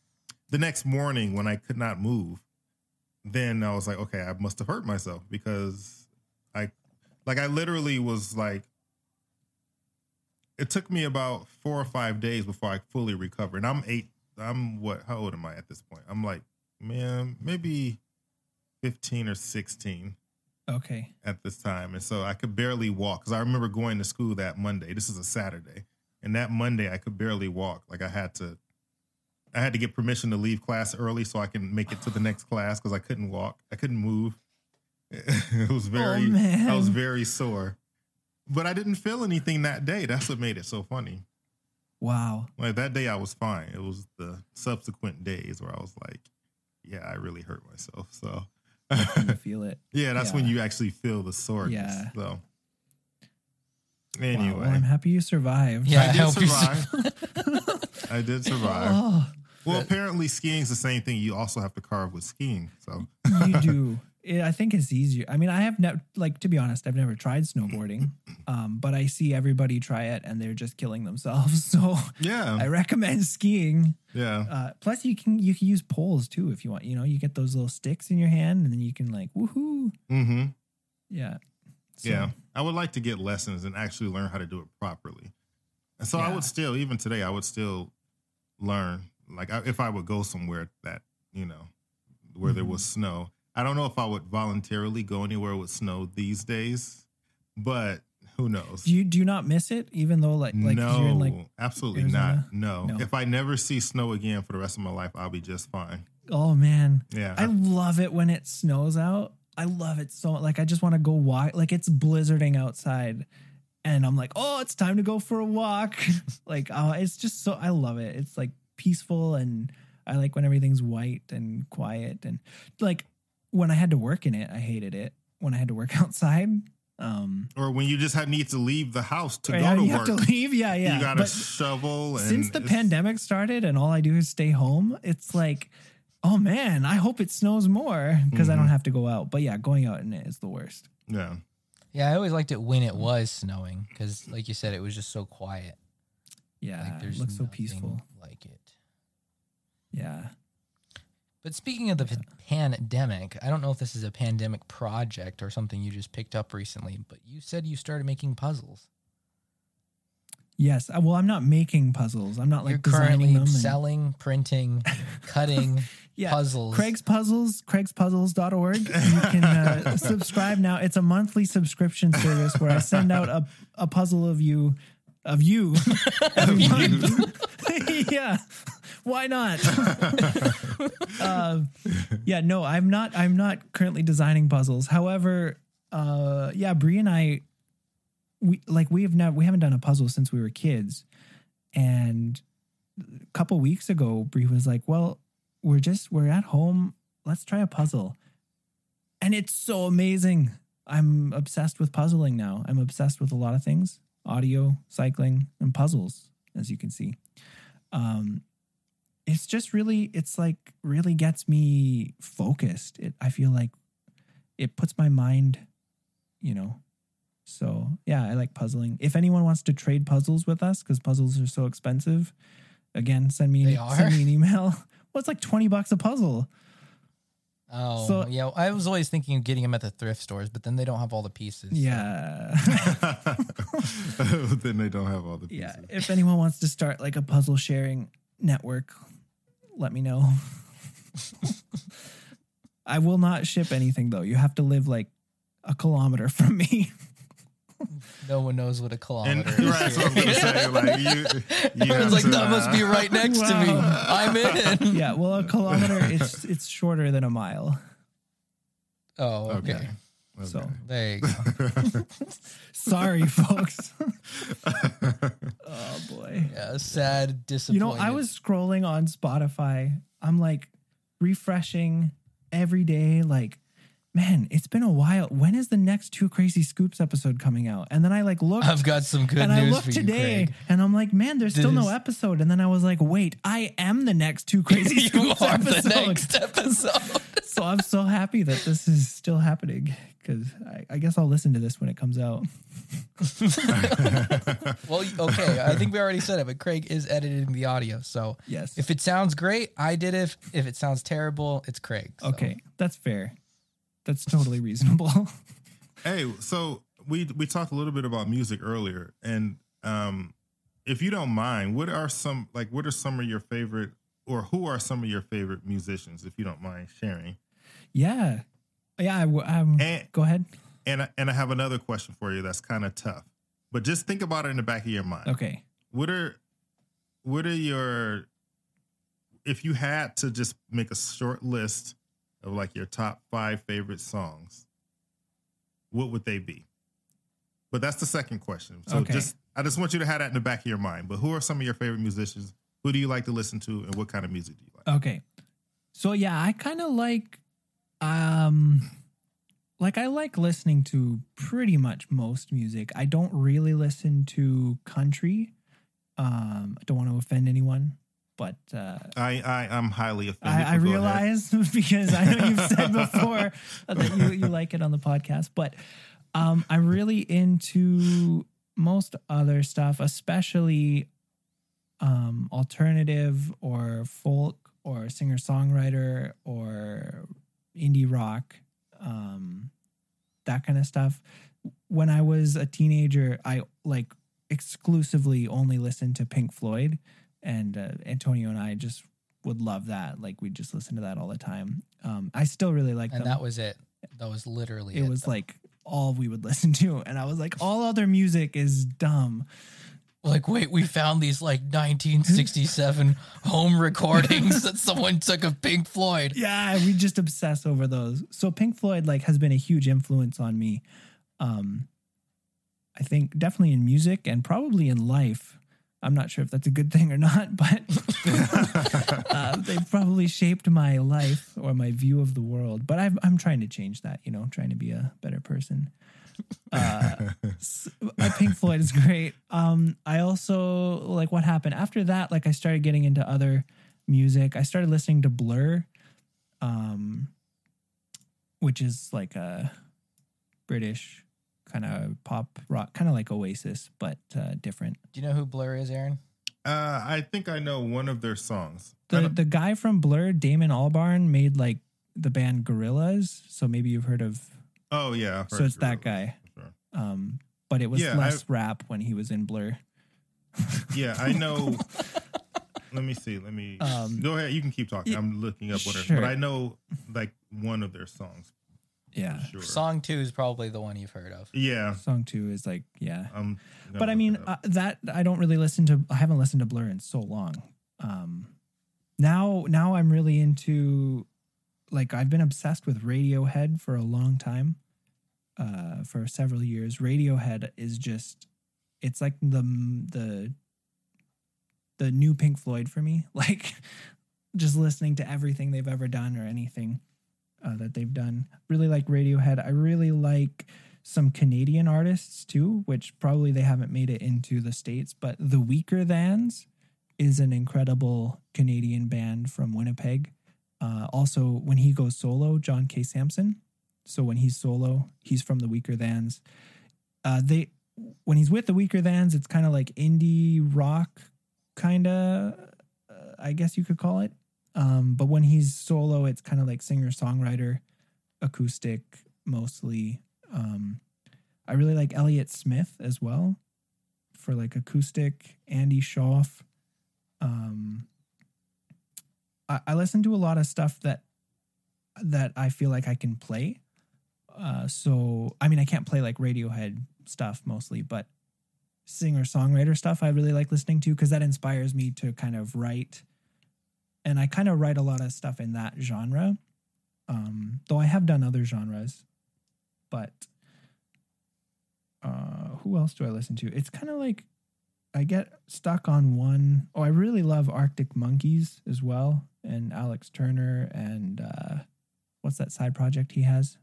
the next morning when I could not move, then I was like, okay, I must have hurt myself because I like I literally was like it took me about four or five days before I fully recovered. And I'm eight I'm what how old am I at this point? I'm like, man, maybe 15 or 16 Okay. at this time. And so I could barely walk because I remember going to school that Monday. This is a Saturday. And that Monday I could barely walk. Like I had to I had to get permission to leave class early so I can make it to the next class because I couldn't walk. I couldn't move. it was oh, very man. I was very sore. But I didn't feel anything that day. That's what made it so funny. Wow. Like that day I was fine. It was the subsequent days where I was like, yeah, I really hurt myself. So You feel it. yeah, that's when you actually feel the soreness. Yeah. So Wow. anyway, Well, I'm happy you survived. Yeah, I did hope you survive. I did survive. Oh, Well, apparently skiing's the same thing. You also have to carve with skiing. So you do. It, I think it's easier. I mean, I have never, like, to be honest, I've never tried snowboarding, um, but I see everybody try it and they're just killing themselves. So yeah, I recommend skiing. yeah, Uh, plus, you can you can use poles too if you want. You know, you get those little sticks in your hand and then you can like woohoo. mm-hmm. Yeah. So, yeah. I would like to get lessons and actually learn how to do it properly. And so I would still, even today, I would still learn. Like I, if I would go somewhere that you know where there Mm-hmm. was snow, I don't know if I would voluntarily go anywhere with snow these days, but who knows? Do you do you not miss it even though like like no, you're in like absolutely Arizona? not. No. No. If I never see snow again for the rest of my life, I'll be just fine. oh man Yeah. I love it when it snows out. I love it so like I just want to go walk like it's blizzarding outside and I'm like, "Oh, it's time to go for a walk." like, oh, it's just so I love it. It's like peaceful and I like when everything's white and quiet and like when I had to work in it, I hated it. When I had to work outside, um or when you just have, need to leave the house to yeah, go to you work, have to leave. Yeah, yeah. you got to But- shovel. And since the pandemic started and all I do is stay home, it's like, oh man, I hope it snows more because I don't Mhm. have to go out. But yeah, going out in it is the worst. Yeah. Yeah, I always liked it when it was snowing because, like you said, it was just so quiet. Yeah, Like it there's looks so peaceful. Like it. Yeah. But speaking of the p- pandemic, I don't know if this is a pandemic project or something you just picked up recently, but you said you started making puzzles. Yes. Uh, Well, I'm not making puzzles. I'm not like You're currently and- selling, printing, cutting yeah. puzzles. Craig's Puzzles, craigspuzzles.org. You can uh, subscribe now. It's a monthly subscription service where I send out a, a puzzle of you, of you every month. yeah. Why not? uh, yeah, no, I'm not. I'm not currently designing puzzles. However, uh, yeah, Brie and I, we like we have not we haven't done a puzzle since we were kids, and a couple weeks ago, Brie was like, "Well, we're just we're at home. Let's try a puzzle," and it's so amazing. I'm obsessed with puzzling now. I'm obsessed with a lot of things: audio, cycling, and puzzles, as you can see. Um, it's just really it's like really gets me focused it i feel like it puts my mind you know so yeah i like puzzling if anyone wants to trade puzzles with us because puzzles are so expensive again send me They an, are? send me an email well it's like 20 bucks a puzzle Oh, So- yeah. I was always thinking of getting them at the thrift stores, but then they don't have all the pieces. so- yeah then they don't have all the pieces. yeah if anyone wants to start like a puzzle sharing network let me know i will not ship anything though you have to live like a kilometer from me No one knows what a And kilometer right, so I was gonna say, like you, you Everyone's like, to, that must be uh, right next to me. I'm in. yeah well a kilometer it's it's shorter than a mile Oh, okay. Okay. Okay. so There you go. sorry folks oh boy Yeah, sad, disappointment. you know i was scrolling on spotify i'm like refreshing every day like man it's been a while when is the next two crazy scoops episode coming out and then i like looked I've got some good and I news looked for you, today and I'm like, man, there's still no episode. And then I was like, wait, I am the next two crazy you scoops are episode. the next episode. So I'm so happy that this is still happening because I, I guess I'll listen to this when it comes out. well, okay. I think we already said it, but Craig is editing the audio. So Yes. if it sounds great, I did it. If it sounds terrible, it's Craig. So. okay, that's fair. That's totally reasonable. Hey, so we we talked a little bit about music earlier, and um, if you don't mind, what are some like what are some of your favorite or who are some of your favorite musicians? If you don't mind sharing, yeah. Yeah. Um, and go ahead. and I- and I have another question for you that's kind of tough, but just think about it in the back of your mind. Okay. What are what are your if you had to just make a short list of like your top five favorite songs, what would they be? But that's the second question. So Okay. just I just want you to have that in the back of your mind. But who are some of your favorite musicians? Who do you like to listen to and what kind of music do you like? Okay. So yeah, I kind of like um like I like listening to pretty much most music. I don't really listen to country. Um I don't want to offend anyone, but uh I, I I'm highly offended. I, I ahead. realize because I know you've said before that you, you like it on the podcast, but um, I'm really into most other stuff, especially um, alternative or folk or singer songwriter or indie rock, um, that kind of stuff. When I was a teenager, I like exclusively only listened to Pink Floyd, and uh, Antonio and I just would love that. Like we just listen to that all the time. Um, I still really like And them. that was it. That was literally it. it was though. like all we would listen to, and I was like, all other music is dumb. Like, wait, we found these like 1967 home recordings that someone took of Pink Floyd. Yeah, we just obsess over those. So Pink Floyd like has been a huge influence on me. Um I think definitely in music and probably in life. I'm not sure if that's a good thing or not, but uh, they've probably shaped my life or my view of the world. But I've, I'm trying to change that, you know, trying to be a better person. Uh, Pink Floyd is great. Um, I also like what happened after that. Like I started getting into other music. I started listening to Blur, um, which is like a British kind of pop rock, kind of like Oasis, but uh, different. Do you know who Blur is, Aaron? Uh, I think I know one of their songs. The the guy from Blur, Damon Albarn, made like the band Gorillaz. So maybe you've heard of. Oh yeah, So heard it's that Gorillaz, guy. sure. Um, but it was Yeah, less rap when he was in Blur. Yeah, I know. let me see. Let me Um, go ahead. You can keep talking. I'm looking up what, sure. but I know like one of their songs. Yeah, sure. Song two is probably the one you've heard of. Yeah. song two is like yeah. I'm But I mean uh, that I don't really listen to. I haven't listened to Blur in so long. Um, now now I'm really into like I've been obsessed with Radiohead for a long time. Uh for several years. Radiohead is just it's like the the the new Pink Floyd for me. Like just listening to everything they've ever done or anything uh, that they've done. Really like Radiohead. I really like some Canadian artists too, which probably they haven't made it into the States, but The Weakerthans is an incredible Canadian band from Winnipeg. Uh, also, when he goes solo, John K. Samson. So when he's solo, he's from The Weakerthans. Uh, they when he's with The weakerthans, it's kind of like indie rock, kind of, uh, I guess you could call it. Um, but when he's solo, it's kind of like singer songwriter, acoustic mostly. Um, I really like Elliott Smith as well for like acoustic. Andy Schauf. Um, I, I listen to a lot of stuff that that I feel like I can play. Uh, so I mean, I can't play like Radiohead stuff mostly, but singer songwriter stuff I really like listening to because that inspires me to kind of write. And I kind of write a lot of stuff in that genre. Um, though I have done other genres, but uh, who else do I listen to? It's kind of like I get stuck on one. Oh, I really love Arctic Monkeys as well, and Alex Turner, and uh, what's that side project he has?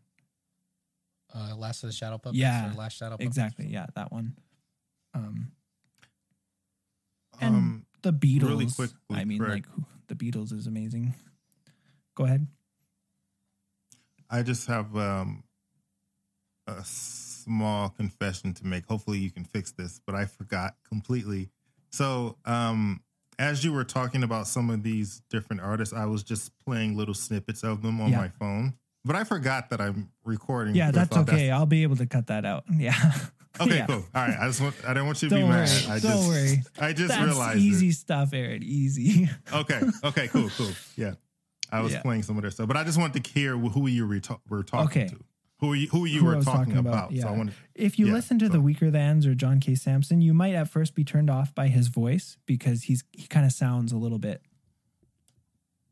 Uh, Last of the Shadow Puppets. Yeah, or Last Shadow Puppets. Exactly, yeah, that one. Um, and Um, the Beatles. really quickly, I mean, Greg. like the Beatles is amazing. Go ahead. I just have um, a small confession to make. Hopefully, you can fix this, but I forgot completely. So, um, as you were talking about some of these different artists, I was just playing little snippets of them on Yeah. my phone, but I forgot that I'm recording. Yeah, that's okay. I'll be able to cut that out. Yeah. Okay, Yeah. cool. All right. I just want. I don't want you to Don't be worry. mad. I Don't just, worry. I just That's realized. easy It. stuff, Aaron. Easy. Okay. Okay. Cool. Cool. Yeah. I was Yeah. playing some of their stuff, but I just wanted to hear who you were, ta- were talking Okay. to. Who you, who you Who were talking, talking about, about. yeah. So I wanted. if you Yeah, listen to so- the Weakerthans or John K. Samson, you might at first be turned off by his voice because he's he kind of sounds a little bit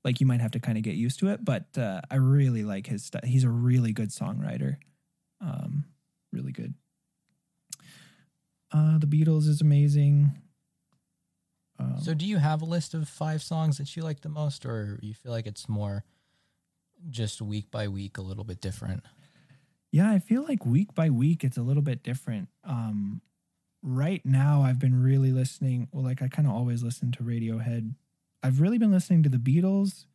like you might have to kind of get used to it. But uh, I really like his stuff. He's a really good songwriter. Um, really good. Uh, the Beatles is amazing. Um, So, do you have a list of five songs that you like the most, or you feel like it's more just week by week, a little bit different? Yeah, I feel like week by week it's a little bit different. Um right now I've been really listening, well like I kind of always listen to Radiohead. I've really been listening to the Beatles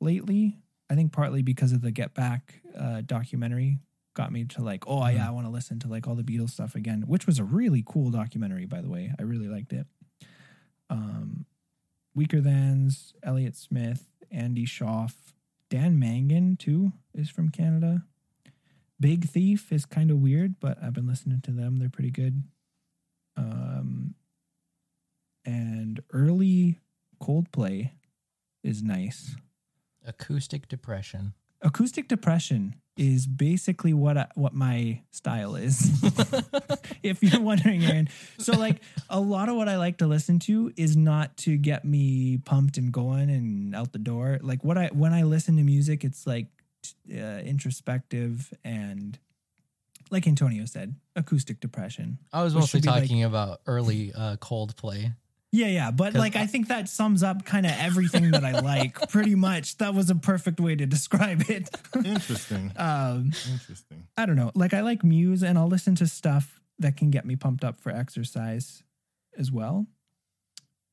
lately. I think partly because of the Get Back uh documentary got me to like, oh yeah, I want to listen to like all the Beatles stuff again, which was a really cool documentary by the way. I really liked it. Um Weakerthans, Elliott Smith, Andy Schauf, Dan Mangan too is from Canada. Big Thief is kind of weird, but I've been listening to them. They're pretty good. Um, and early Coldplay is nice. Acoustic depression. Acoustic depression is basically what I, what my style is. if you're wondering, Aaron. So like a lot of what I like to listen to is not to get me pumped and going and out the door. Like what I when I listen to music, it's like uh, introspective and like Antonio said, acoustic depression. I was mostly be like- talking about early uh, Coldplay. Yeah, yeah, but like I I- think that sums up kind of everything that I like pretty much. That was a perfect way to describe it. Interesting. um Interesting. I don't know. Like I like Muse and I'll listen to stuff that can get me pumped up for exercise as well.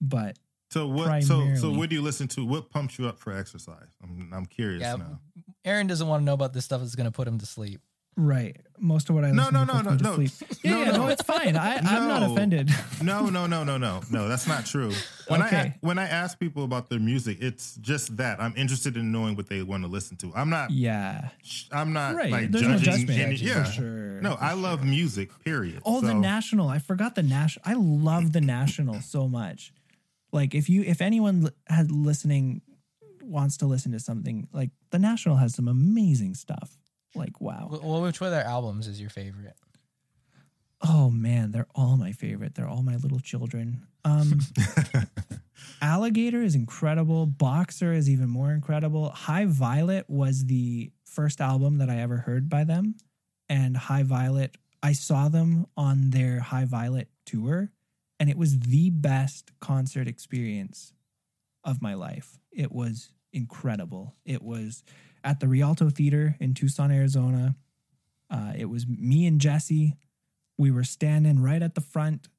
But So what? So so what do you listen to? What pumps you up for exercise? I'm I'm curious Yeah, now. Aaron doesn't want to know about this stuff that's going to put him to sleep. Right, most of what I No, no, no, no, no. Yeah, No, yeah, no. no. it's fine. I, I'm not offended. No, no, no, no, no, no. That's not true. When I when I ask people about their music, it's just that I'm interested in knowing what they want to listen to. I'm not. yeah, I'm not right. like There's no judging. judgment. any, yeah. sure. No, I love music. Period. Oh, the National. I forgot the National. I love the National so much. Like if you if anyone had listening wants to listen to something, like the National has some amazing stuff. Like wow. Well, which one of their albums is your favorite? Oh man, they're all my favorite. They're all my little children. Um Alligator is incredible. Boxer is even more incredible. High Violet was the first album that I ever heard by them. And High Violet, I saw them on their High Violet tour, and it was the best concert experience of my life. It was incredible. It was at the Rialto Theater in Tucson, Arizona. Uh, it was me and Jesse. We were standing right at the front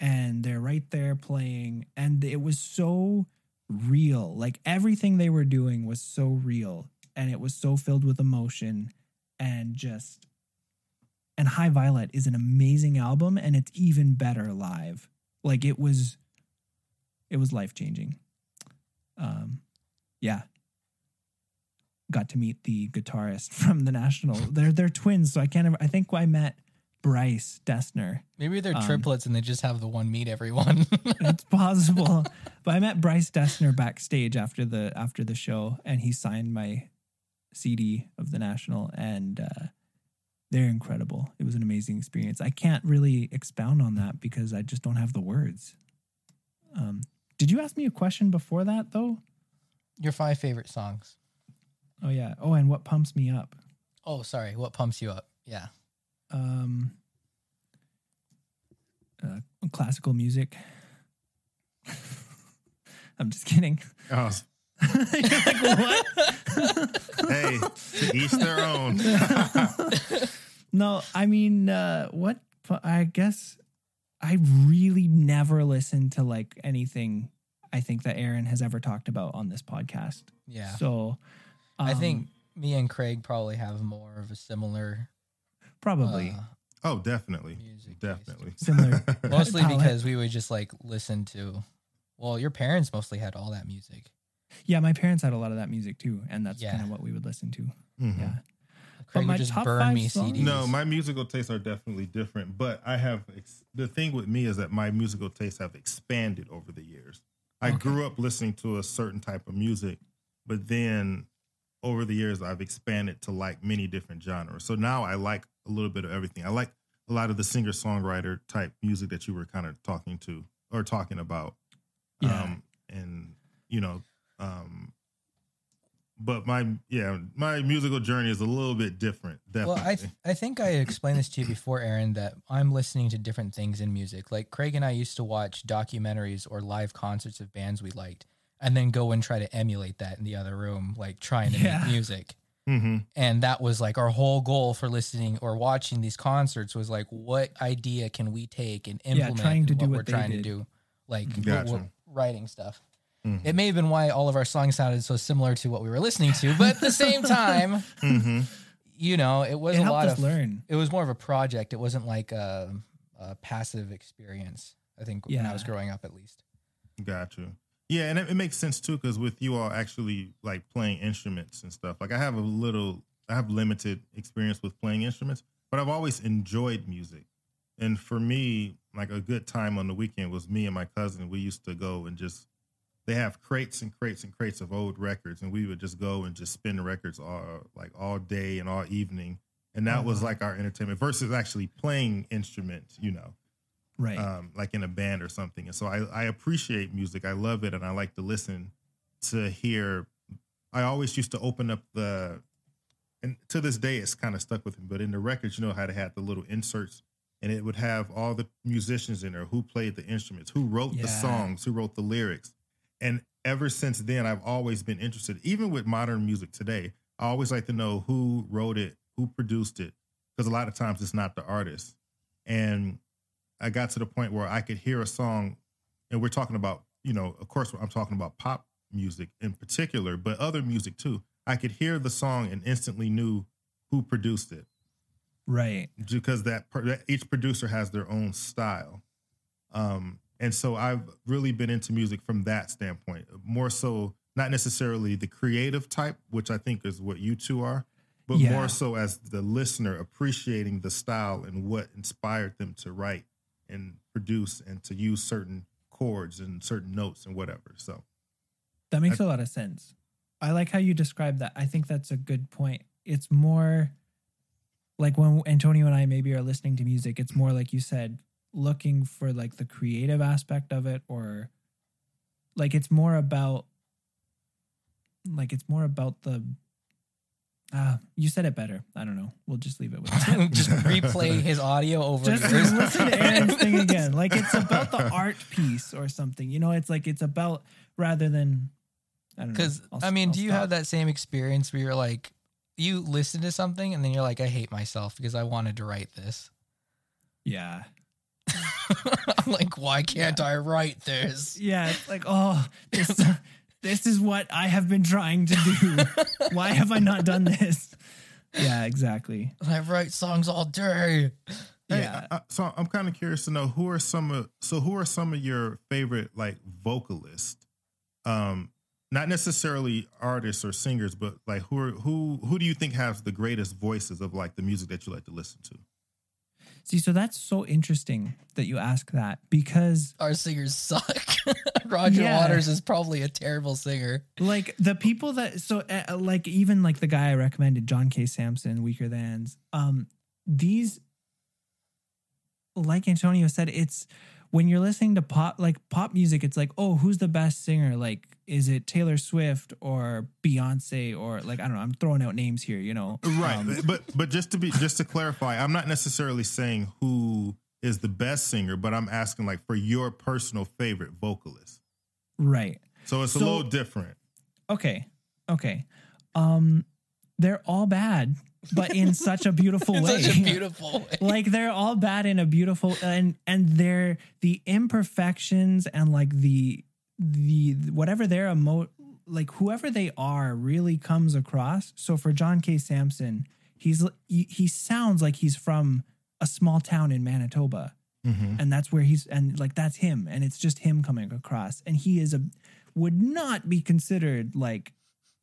and they're right there playing and it was so real like everything they were doing was so real and it was so filled with emotion and just and high violet is an amazing album and it's even better live like it was it was life changing um yeah got to meet the guitarist from the national they're they're twins so i can't ever, i think i met bryce dessner Maybe they're Um, triplets and they just have the one meet everyone. it's possible. but I met Bryce Dessner backstage after the after the show, and he signed my CD of the National, and uh, they're incredible. It was an amazing experience. I can't really expound on that because I just don't have the words. Um, did you ask me a question before that though? Your five favorite songs. Oh yeah. Oh, and what pumps me up? Oh, sorry. What pumps you up? Yeah. Um, uh, classical music. I'm just kidding. Oh, You're like, what? hey, to each their own. No, I mean, uh, what? I guess I really never listened to like anything I think that Aaron has ever talked about on this podcast. Yeah. So I um, think me and Craig probably have more of a similar probably uh, Oh, definitely, Music taste. definitely. similar. mostly because we would just like listen to well, your parents mostly had all that music. Yeah, my parents had a lot of that music too, and that's Yeah. kind of what we would listen to. Mhm. Yeah. Craig my would just top burn five me songs- CDs. No, my musical tastes are definitely different, but I have ex- the thing with me is that my musical tastes have expanded over the years. I Okay. grew up listening to a certain type of music, but then over the years I've expanded to like many different genres. So now I like a little bit of everything. I like a lot of the singer songwriter type music that you were kind of talking to or talking about. Yeah. Um, and you know, um, but my yeah, my musical journey is a little bit different. Definitely. Well, I th- I think I explained this to you before, Aaron, that I'm listening to different things in music. Like Craig and I used to watch documentaries or live concerts of bands we liked, and then go and try to emulate that in the other room, like trying to Yeah. make music. hmm And that was like our whole goal for listening or watching these concerts was like, what idea can we take and implement yeah, trying to in do what what we're trying did. to do, like Gotcha. we're writing stuff. Mhm. It may have been why all of our songs sounded so similar to what we were listening to, but at the same time, hmm you know, it was it a lot of learn. it was more of a project. It wasn't like a, a passive experience. I think when I was growing up, at least. Got you. Yeah, and it, it makes sense too because with you all actually like playing instruments and stuff. Like I have a little, I have limited experience with playing instruments, but I've always enjoyed music. And for me, like a good time on the weekend was me and my cousin. We used to go and just they have crates and crates and crates of old records, and we would just go and just spin the records all like all day and all evening. And that was Uh-huh. like our entertainment versus actually playing instruments, you know Right. um, like in a band or something. And so I, I appreciate music. I love it, and I like to listen to hear. I always used to open up the, and to this day it's kind of stuck with me. But in the records, you know how they had the little inserts, and it would have all the musicians in there who played the instruments, who wrote the songs, who wrote the lyrics. And ever since then, I've always been interested. Even with modern music today, I always like to know who wrote it, who produced it, because a lot of times it's not the artist. And I got to the point where I could hear a song, and we're talking about, you know, of course, I'm talking about pop music in particular, but other music too. I could hear the song and instantly knew who produced it right. because that, each producer has their own style. Um, and so I've really been into music from that standpoint, more so not necessarily the creative type, which I think is what you two are, but Yeah. more so as the listener appreciating the style and what inspired them to write and produce and to use certain chords and certain notes and whatever. So That makes a lot of sense. I like how you describe that. I think that's a good point. It's more like when Antonio and I maybe are listening to music, it's more like you said, looking for like the creative aspect of it or like it's more about like it's more about the uh you said it better. I don't know. We'll just leave it with that. just replay his audio over just listen to Aaron's thing again. Like it's about the art piece or something. You know, it's like it's about rather than I don't. Because I'll- I mean, I'll do you stop. have that same experience where you're like, you listen to something and then you're like, I hate myself because I wanted to write this. Yeah. I'm like, why can't I write this? Yeah, it's like, oh, this this is what I have been trying to do. Why have I not done this? Yeah, exactly. I write songs all day. Hey, Yeah. I- I- so I'm kind of curious to know who are some of so who are some of your favorite like vocalists? Um, not necessarily artists or singers, but like who are who who do you think has the greatest voices of like the music that you like to listen to? See, so that's so interesting that you ask that because Our singers suck. Roger Yeah. Waters is probably a terrible singer. like the people that so uh, like even like the guy I recommended, John K. Samson, Weaker Thans. Um, these, like Antonio said, it's when you're listening to pop like pop music, it's like, oh, who's the best singer? Like, is it Taylor Swift or Beyonce or like I don't know. I'm throwing out names here, you know. Right, Um, but but just to be just to clarify, I'm not necessarily saying who is the best singer, but I'm asking like for your personal favorite vocalist. right. So it's a little different. Okay. Okay. Um, they're all bad, but in such a beautiful In way. such a beautiful way. like they're all bad in a beautiful and and they're the imperfections and like the the whatever their emo like whoever they are really comes across so for john k samson he's he, he sounds like he's from a small town in manitoba Mhm. and that's where he's and like that's him and it's just him coming across and he is a would not be considered like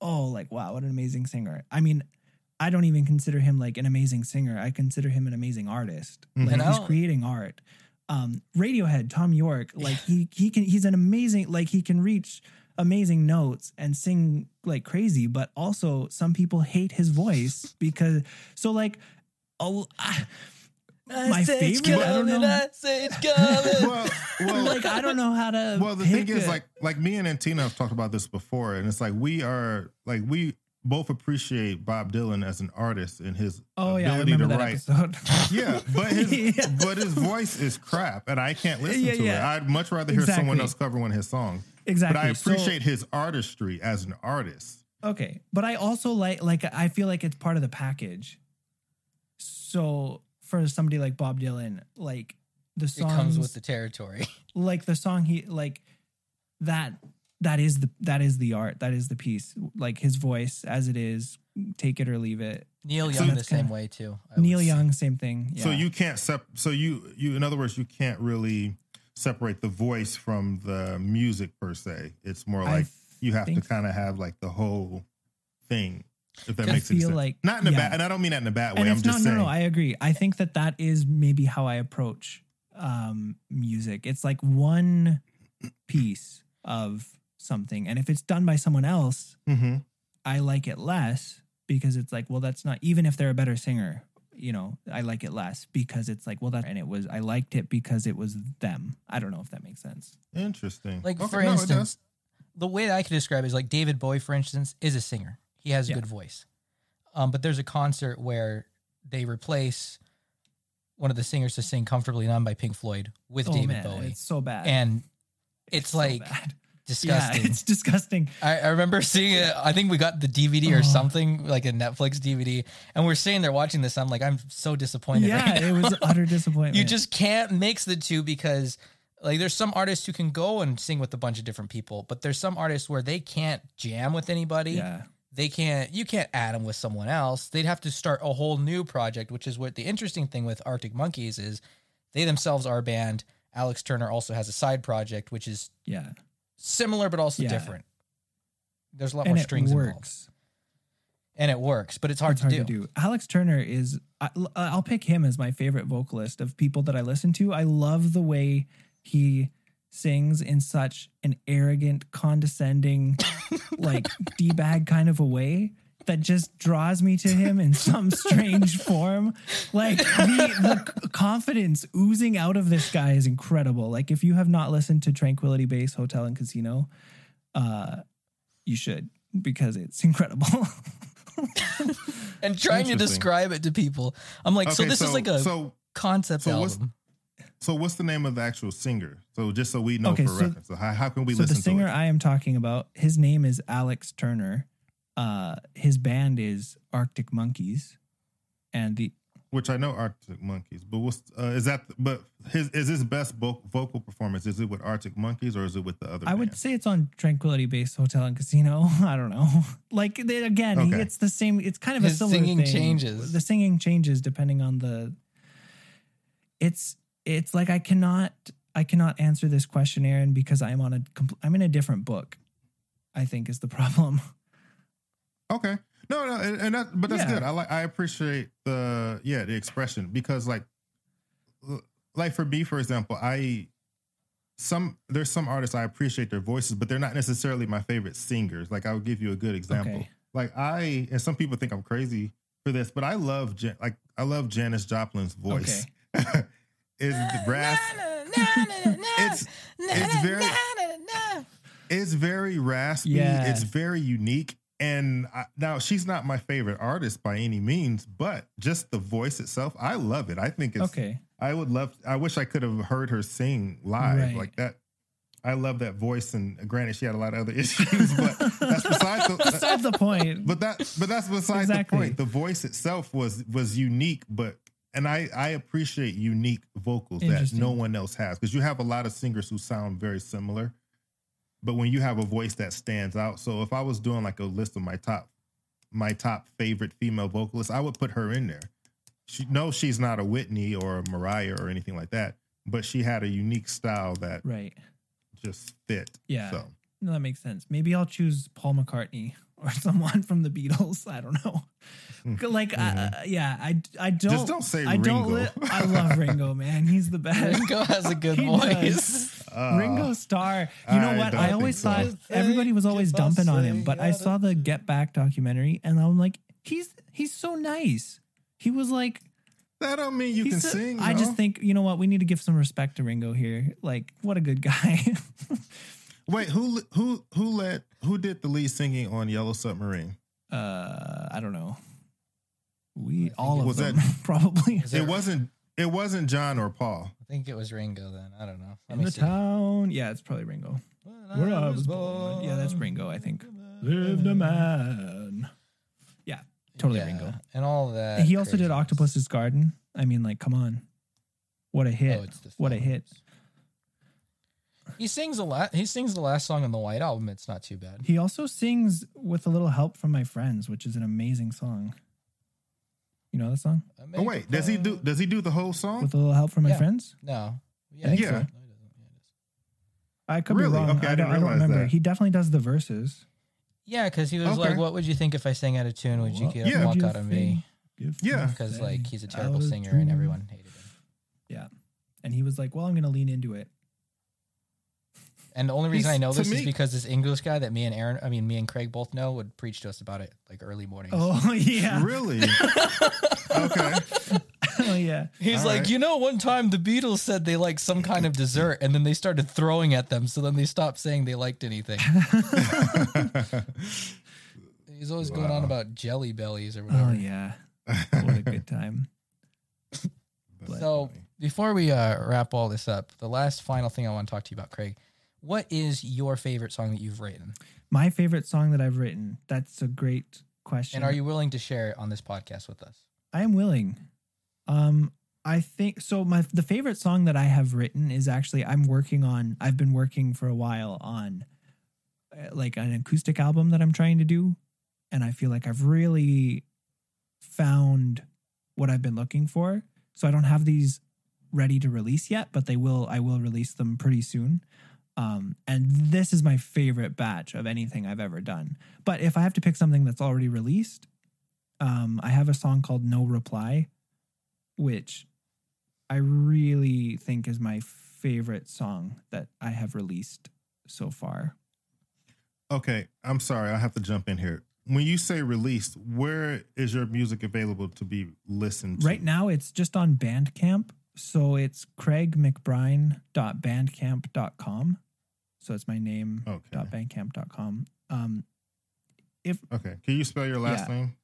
oh like wow what an amazing singer. I mean i don't even consider him like an amazing singer. I consider him an amazing artist. Mhm. like And he's creating art. Um radiohead thom yorke like he he can he's an amazing like he can reach amazing notes and sing like crazy but also some people hate his voice because so like oh I, my favorite i don't know Well, well, like I don't know how to. well the thing pick is it. like like me and Antina have talked about this before and it's like we are like we both appreciate Bob Dylan as an artist and his oh yeah, ability remember to that write. episode. Yeah, but his Yeah. but his voice is crap and I can't listen Yeah, to it. I'd much rather hear someone else cover one of his songs. exactly. But I So- appreciate his artistry as an artist. okay, but I also like like I feel like it's part of the package. So for somebody like Bob Dylan, like the song It comes with the territory. like the song he like that that is the that is the art that is the piece like his voice as it is take it or leave it Neil So Young the same kinda- way too. I would neil say. young same thing yeah. So you can't sep so you you in other words you can't really separate the voice from the music per se. It's more I like you have to kind of have like the whole thing. If that I makes any feel sense. like- not in a yeah. bad and I don't mean that in a bad way. and I'm just not saying. no no i agree i think that that is maybe how i approach um music it's like one piece of something and if it's done by someone else Mhm. i like it less because it's like well that's not even if they're a better singer you know i like it less because it's like well that and it was i liked it because it was them i don't know if that makes sense Interesting. Like Okay, for no, instance, the way that I could describe it is like David Bowie, for instance, is a singer. He has a Yeah. good voice. Um, but there's a concert where they replace one of the singers to sing "Comfortably Numb" by Pink Floyd with oh David man Bowie, it's so bad and it's, so like bad. disgusting. yeah it's disgusting I, I remember seeing it. I think we got the DVD or Oh. something like a Netflix DVD, and we're sitting there watching this. I'm like, I'm so disappointed. yeah right it was utter disappointment you just can't mix the two because like there's some artists who can go and sing with a bunch of different people, but there's some artists where they can't jam with anybody. yeah They can't you can't add them with someone else. They'd have to start a whole new project, which is what the interesting thing with Arctic Monkeys is they themselves are a band. Alex Turner also has a side project which is yeah similar but also Yeah. different. There's a lot and more strings involved. works And it works, but it's hard, it's hard to, to, do. do. Alex Turner is I, uh, I'll pick him as my favorite vocalist of people that I listen to. I love the way he sings in such an arrogant, condescending, like d bag kind of a way. that just draws me to him in some strange form. Like the, the confidence oozing out of this guy is incredible. Like if you have not listened to Tranquility Base Hotel and Casino, uh, you should because it's incredible. and trying to describe it to people. I'm like, so Okay, this is like a so concept so what's- album. So what's the name of the actual singer? So just so we know Okay, for so- reference, so how, how can we so listen the singer? I am talking about, his name is Alex Turner. Uh, his band is Arctic Monkeys, and the Which I know Arctic Monkeys, but what's uh, is that? But his is his best vo- vocal performance? Is it with Arctic Monkeys or is it with the other? I would say it's on Tranquility Base Hotel and Casino. I don't know. Like they, again, he- Okay. it's the same. It's kind of His a similar thing. The singing thing. changes. The singing changes depending on the. It's it's like I cannot I cannot answer this question, Aaron, because I'm on a I'm in a different book. I think is the problem. Okay. No, no, and, and that, but that's Yeah. good. I like, I appreciate the, yeah, the expression because, like, like for me, for example, I some there's some artists I appreciate their voices, but they're not necessarily my favorite singers. Like, I'll give you a good example. Okay. Like, I and some people think I'm crazy for this, but I love like I love Janis Joplin's voice. is the rasp? it's it's very it's very raspy. Yeah. It's very unique. And I, now she's not my favorite artist by any means, but just the voice itself, I love it. I think it's. Okay. I would love. I wish I could have heard her sing live Right. like that. I love that voice, and granted, she had a lot of other issues, but that's beside the. Besides the point. but that, but that's beside Exactly. the point. The voice itself was was unique, but and I I appreciate unique vocals that no one else has because you have a lot of singers who sound very similar, but when you have a voice that stands out. So if I was doing like a list of my top my top favorite female vocalists, I would put her in there. She no, she's not a Whitney or a Mariah or anything like that, but she had a unique style that right. just fit. Yeah. So No, that makes sense. Maybe I'll choose Paul McCartney or someone from the Beatles. I don't know. Like, uh, yeah, I, I don't. Mm-hmm. Just don't say I don't. Ringo. I love Ringo, man. He's the best. Ringo has a good voice. uh, Ringo Starr. You know I what? I always so. thought everybody was always Keep dumping on him, but I saw the. Get Back documentary, and I'm like, he's he's so nice. He was like, that don't mean you can he's a- sing. I no? just think you know what? We need to give some respect to Ringo here. Like, what a good guy. Wait, who who who let who did the lead singing on Yellow Submarine? uh, I don't know. We all it of was them that- probably. Is there- It wasn't it wasn't John or Paul. I think it was Ringo then. I don't know. Let In me the see. town. Yeah, it's probably Ringo. Where I was born. Yeah, that's Ringo, I think. Live the man. Yeah, totally Yeah, Ringo. And all that. And he also did. Octopus's Garden. I mean, like, come on. What a hit. Oh, it's the what a hit. He sings a lot. He sings the last song on the White Album. It's not too bad. He also sings with a little help from my friends, which is an amazing song. You know that song? I Oh wait, does he do does he do the whole song? With a little help from my Yeah. friends? No. Yeah. I Yeah. so. No, he doesn't. Yeah, it is. I could Really? be wrong. Okay, I I, didn't don't, I don't remember. that. He definitely does the verses. Yeah, because he was Okay. like, "What would you think if I sang out of tune? Would you What get Yeah. a walk out of me?" Yeah. Because like he's a terrible singer and everyone hated him. Yeah. And he was like, well, I'm going to lean into it. And the only reason He's- I know to this is me- because this English guy that me and Aaron, I mean me and Craig both know, would preach to us about it like early mornings. Oh, yeah. Really? okay. oh, yeah. He's All like, right. you know, one time the Beatles said they liked some kind of dessert, and then they started throwing at them, so then they stopped saying they liked anything. He's always going on Wow. about jelly bellies or whatever. Oh, yeah. What a good time. That's So funny. before we uh, wrap all this up, the last final thing I want to talk to you about, Craig, what is your favorite song that you've written, My favorite song that I've written. That's a great question. and are you willing to share it on this podcast with us? I am willing. Um, I think so. My the favorite song that I have written is actually I'm working on. I've been working for a while on uh, like an acoustic album that I'm trying to do, and I feel like I've really found what I've been looking for. So I don't have these ready to release yet, but they will. I will release them pretty soon. Um, and this is my favorite batch of anything I've ever done. But if I have to pick something that's already released, um, I have a song called No Reply, which I really think is my favorite song that I have released so far. Okay, I'm sorry. I have to jump in here. when you say released, where is your music available to be listened to? Right now, it's just on Bandcamp. So it's craigmcbrine.bandcamp.com. So it's my name, Okay. bandcamp.com. Um, Okay. Can you spell your last Yeah. name?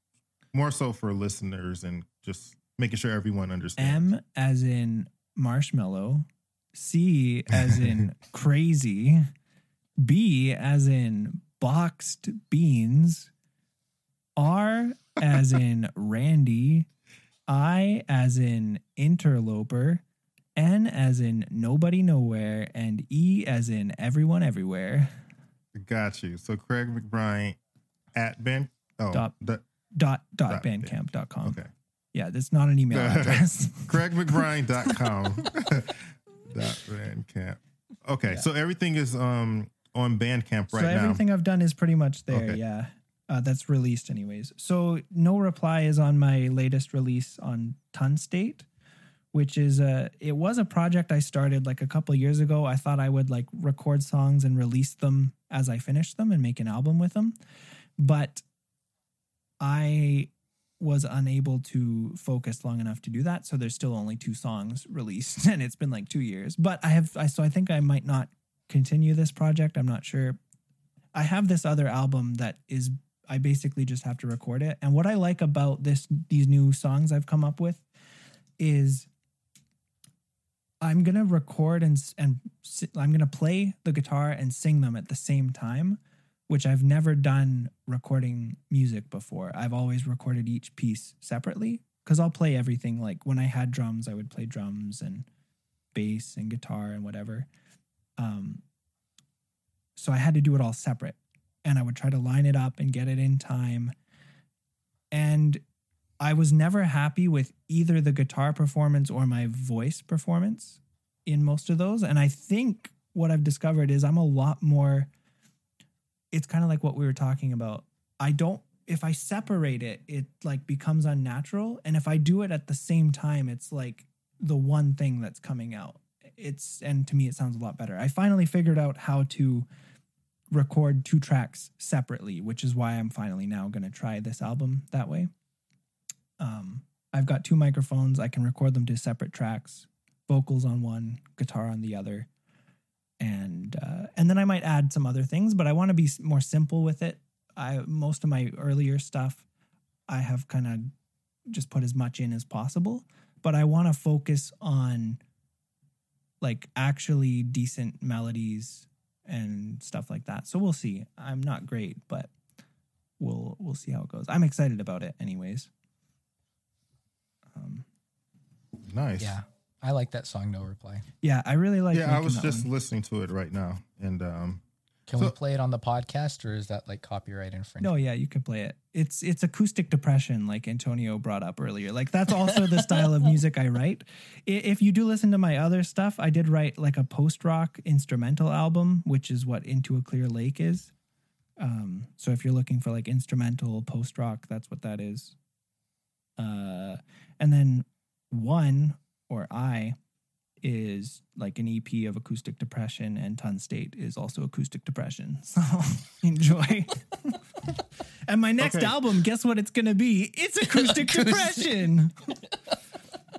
More so for listeners and just making sure everyone understands. M as in marshmallow, C as in crazy, B as in boxed beans, R as in Randy, I as in interloper, N as in nobody nowhere, and E as in everyone everywhere. Got you. So Craig McBrine at Ben. Oh, Dot- that- Dot dot Dot bandcamp.com. okay. Yeah, that's not an email address. Craig CraigMcBrine.com. dot Bandcamp. Okay. So everything is um on Bandcamp right so now. So everything I've done is pretty much there. Okay. Yeah. Uh, that's released anyways. So no reply is on my latest release on Ton State, which is a it was a project I started like a couple years ago. I thought I would like record songs and release them as I finished them and make an album with them. But I was unable to focus long enough to do that. So there's still only two songs released and it's been like 2 years. But I have I so I think I might not continue this project. I'm not sure. I have this other album that is I basically just have to record it. And what I like about this these new songs I've come up with is I'm going to record and and I'm going to play the guitar and sing them at the same time, which I've never done recording music before. I've always recorded each piece separately cuz I'll play everything like when I had drums I would play drums and bass and guitar and whatever. Um, so I had to do it all separate. And I would try to line it up and get it in time. And I was never happy with either the guitar performance or my voice performance in most of those. And I think what I've discovered is I'm a lot more, it's kind of like what we were talking about. I don't, if I separate it, it like becomes unnatural. And if I do it at the same time, it's like the one thing that's coming out it's and to me it sounds a lot better. I finally figured out how to record two tracks separately, which is why I'm finally now going to try this album that way. Um, I've got two microphones. I can record them to separate tracks, vocals on one, guitar on the other, and uh, and then I might add some other things. But I want to be more simple with it. I most of my earlier stuff, I have kind of just put as much in as possible. But I want to focus on like actually decent melodies and stuff like that. So we'll see. I'm not great, but we'll we'll see how it goes. I'm excited about it anyways. Um nice. Yeah. I like that song, No Reply. yeah, I really like yeah, I was just one. listening to it right now. And um Can we So- play it on the podcast or is that like copyright infringement? No, yeah, you can play it. It's it's acoustic depression, like Antonio brought up earlier. Like that's also the style of music I write. If you do listen to my other stuff, I did write like a post rock instrumental album, which is what Into a Clear Lake is. Um, so if you're looking for like instrumental post rock, that's what that is. Uh, and then one or I is like an EP of acoustic depression, and Ton State is also acoustic depression. So enjoy. and my next Okay. album, guess what it's gonna be? It's acoustic depression.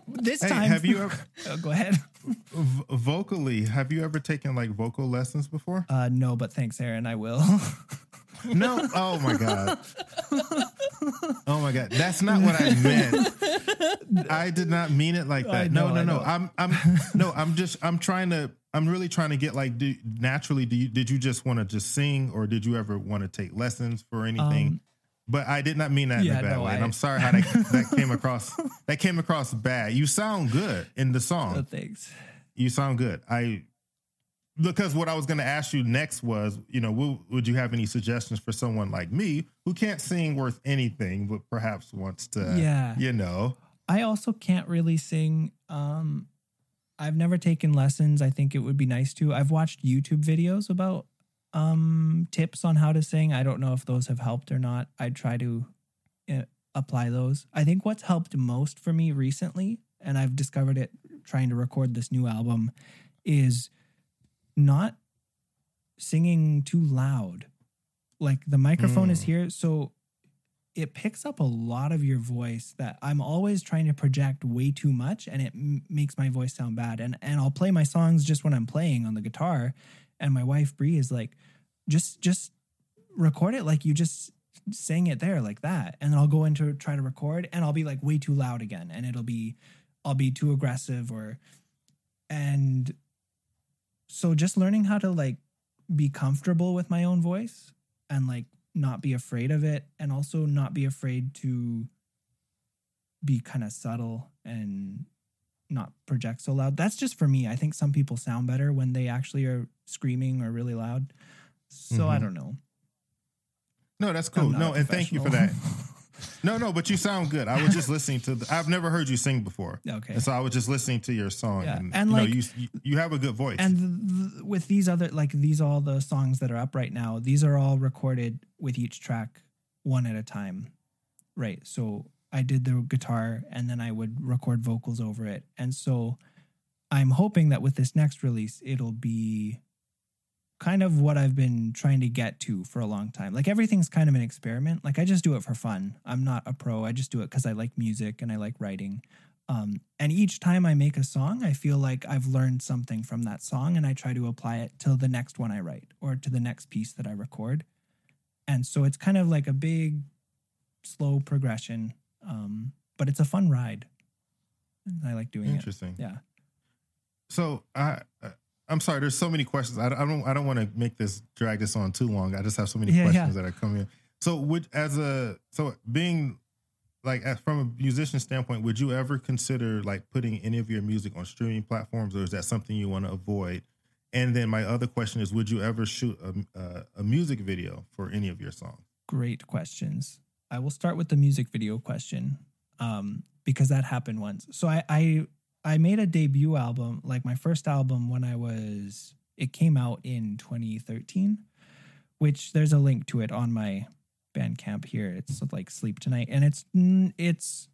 this Hey, time, have you ever Oh, go ahead. v- vocally, have you ever taken like vocal lessons before? Uh, no, but thanks, Aaron. I will. No. Oh my god. Oh my god. That's not what I meant. I did not mean it like that. Know, no, no, no. I'm I'm no, I'm just I'm trying to I'm really trying to get like do, naturally do you did you just want to just sing or did you ever want to take lessons for anything? Um, but I did not mean that yeah, in a bad no, way. and I- I'm sorry how that, that came across that came across bad. You sound good in the song. Oh, thanks. You sound good. I because what I was going to ask you next was, you know, would, would you have any suggestions for someone like me who can't sing worth anything, but perhaps wants to, Yeah. you know, I also can't really sing. Um, I've never taken lessons. I think it would be nice to. I've watched YouTube videos about um, tips on how to sing. I don't know if those have helped or not. I try to uh, apply those. I think what's helped most for me recently, and I've discovered it trying to record this new album, is not singing too loud. Like the microphone is Mm. here, so it picks up a lot of your voice that I'm always trying to project way too much and it m- makes my voice sound bad. And and I'll play my songs just when I'm playing on the guitar and my wife Bree is like just just record it like you just sang it there like that. And then I'll go into try to record and I'll be like way too loud again and it'll be I'll be too aggressive or and so just learning how to like be comfortable with my own voice and like not be afraid of it and also not be afraid to be kind of subtle and not project so loud. That's just for me. I think some people sound better when they actually are screaming or really loud. So I Mhm. don't know. No, that's cool. No, and thank you for that. No, no, but you sound good. I was just listening to. The, I've never heard you sing before, okay. and so I was just listening to your song. Yeah, and, and you like- you, you you have a good voice. and th- with these other like these all the songs that are up right now these are all recorded with each track one at a time right so i did the guitar and then i would record vocals over it and so i'm hoping that with this next release it'll be kind of what i've been trying to get to for a long time like everything's kind of an experiment like i just do it for fun i'm not a pro i just do it because i like music and i like writing um, and each time I make a song, I feel like I've learned something from that song and I try to apply it to the next one I write or to the next piece that I record. And so it's kind of like a big, slow progression, um, but it's a fun ride. And I like doing it. Interesting. Yeah. So I, I- I'm sorry. There's so many questions. I, I don't. I don't want to make this drag this on too long. I just have so many Yeah, questions yeah. that are coming in. So would as a so being like as, from a musician standpoint, would you ever consider like putting any of your music on streaming platforms, or is that something you want to avoid? And then my other question is, would you ever shoot a, a, a music video for any of your songs? Great questions. I will start with the music video question um, because that happened once. So I, I I made a debut album, like my first album when I was it came out in 2013, which there's a link to it on my Bandcamp here. It's like Sleep Tonight and it's it's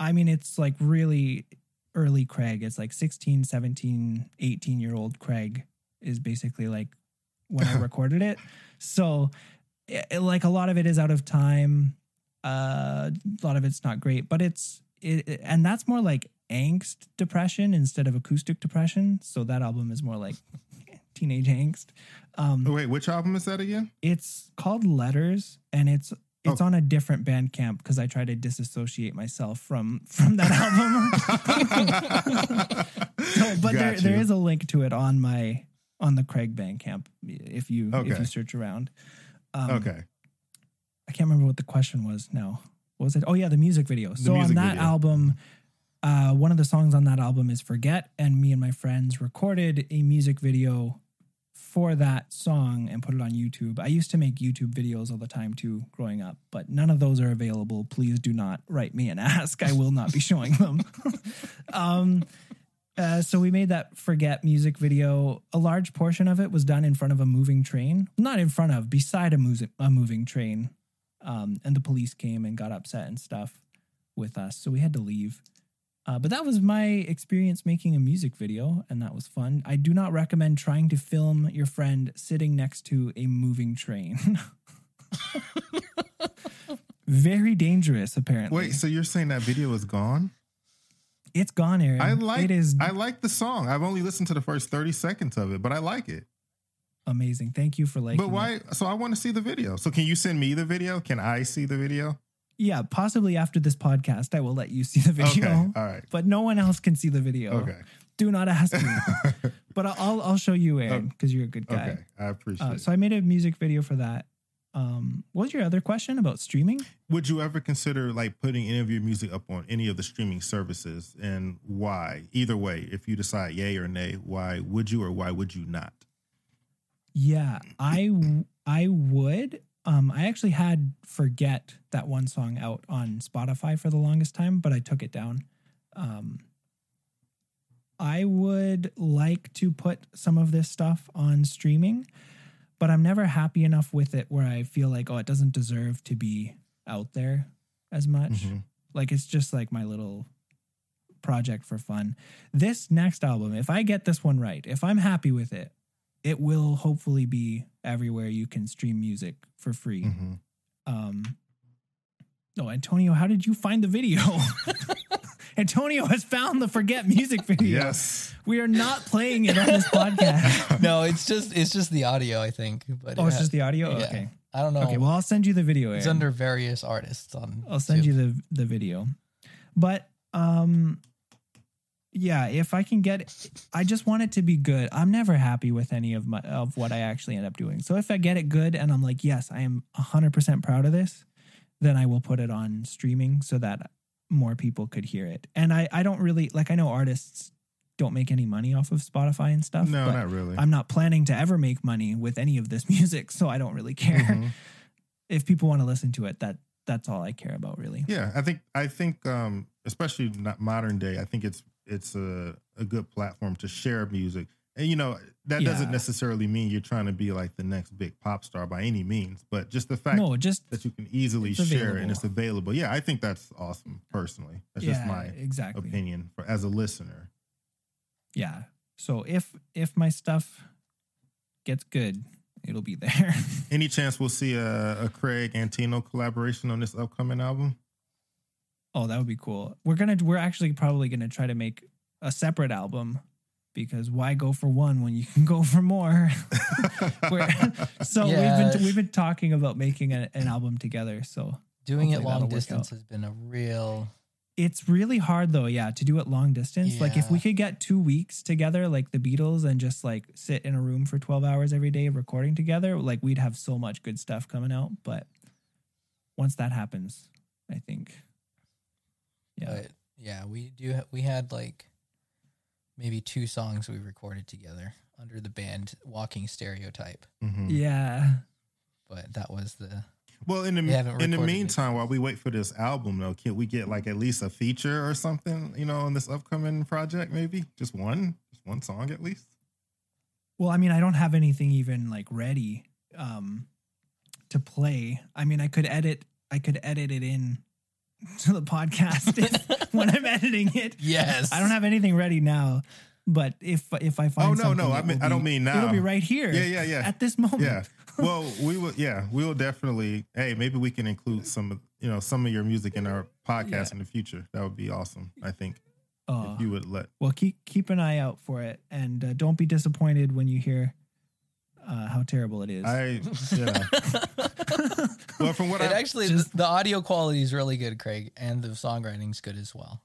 I mean it's like really early Craig. It's like 16, 17, 18 year old Craig is basically like when I recorded it. So it, like a lot of it is out of time. Uh, a lot of it's not great, but it's it, it- and that's more like angst depression instead of acoustic depression. So that album is more like teenage angst. Um, Oh, wait, which album is that again? it's called Letters, and it's it's Oh. on a different Bandcamp because I try to disassociate myself from from that album. So, but there, Got there you. is a link to it on my on the Craig Bandcamp if you if you search around. Um, okay. I can't remember what the question was now. What was it? Oh yeah, the music video. so music on that video. album, uh, one of the songs on that album is "Forget," and me and my friends recorded a music video for that song and put it on YouTube. I used to make YouTube videos all the time too, growing up, but none of those are available. Please do not write me and ask. I will not be showing them. um, uh, so we made that forget music video. A large portion of it was done in front of a moving train, not in front of, beside a, a moving train. Um, and the police came and got upset and stuff with us, so we had to leave. Uh, but that was my experience making a music video, and that was fun. I do not recommend trying to film your friend sitting next to a moving train. Very dangerous, apparently. Wait, so you're saying that video is gone? it's gone, Aaron. I like it is I like the song. I've only listened to the first 30 seconds of it, but I like it. amazing. Thank you for liking it. but it. why so I want to see the video. So can you send me the video? Can I see the video? Yeah, possibly after this podcast, I will let you see the video. Okay. All right. But no one else can see the video. Okay. Do not ask me. but I'll I'll show you, Aaron, because you're a good guy. Okay. I appreciate Uh, it. so I made a music video for that. Um, what was your other question about streaming? Would you ever consider like putting any of your music up on any of the streaming services and why? Either way, if you decide yay or nay, why would you or why would you not? Yeah, I I would. Um, I actually had forget that one song out on Spotify for the longest time, but I took it down. Um, I would like to put some of this stuff on streaming, but I'm never happy enough with it where I feel like, oh, it doesn't deserve to be out there as much. Mhm. Like it's just like my little project for fun. This next album, if I get this one right, if I'm happy with it, it will hopefully be everywhere you can stream music for free. Mhm. Um No, Antonio, how did you find the video? Antonio has found the forget music video. Yes. We are not playing it on this podcast. no, it's just it's just the audio, I think. But Oh, it it's ha- just the audio? yeah. Okay. I don't know. Okay, well, I'll send you the video. it's under various artists on. I'll send YouTube. you the the video. But um yeah, if I can get I just want it to be good. I'm never happy with any of my of what I actually end up doing. So if I get it good and I'm like, "Yes, I am 100% proud of this," then I will put it on streaming so that more people could hear it. And I I don't really like I know artists don't make any money off of Spotify and stuff. No, but not really. I'm not planning to ever make money with any of this music, so I don't really care. Mhm. If people want to listen to it, that that's all I care about really. Yeah, I think I think um especially not modern day, I think it's it's a a good platform to share music. And you know, that doesn't necessarily mean you're trying to be like the next big pop star by any means, but just the fact No, just that you can easily share available. and it's available. Yeah, I think that's awesome personally. That's just my exactly. opinion for as a listener. Yeah. So if if my stuff gets good, it'll be there. Any chance we'll see a, a Craig Antino collaboration on this upcoming album? Oh, that would be cool. We're gonna we're actually probably gonna try to make a separate album because why go for one when you can go for more? So Yeah. we've been we've been talking about making a, an album together. So Doing it long distance has been a real. it's really hard though, yeah, to do it long distance. Like if we could get two weeks together, like the Beatles, and just like sit in a room for twelve hours every day recording together, like we'd have so much good stuff coming out. But once that happens, I think, yeah, But yeah, we do. ha- We had like maybe two songs we recorded together under the band Walking Stereotype, Mhm. yeah, but that was the Well, in the in the recorded it. meantime, while we wait for this album, though, can we get like at least a feature or something? You know, on this upcoming project, maybe just one, just one song at least. Well, I mean, I don't have anything even like ready um to play. I mean, I could edit I could edit it in to the podcast when I'm editing it. yes. I don't have anything ready now, but if if I find Oh, no, no, I mean- will I don't mean now. It'll be right here. Yeah, yeah, yeah. At this moment. Yeah. Well, we will. Yeah, we will definitely. Hey, maybe we can include some of you know some of your music in our podcast Yeah. in the future. That would be awesome. I think Uh, if you would let. well, keep keep an eye out for it, and uh, don't be disappointed when you hear uh, how terrible it is. I yeah. well, from what It I actually, just- the, the audio quality is really good, Craig, and the songwriting's good as well.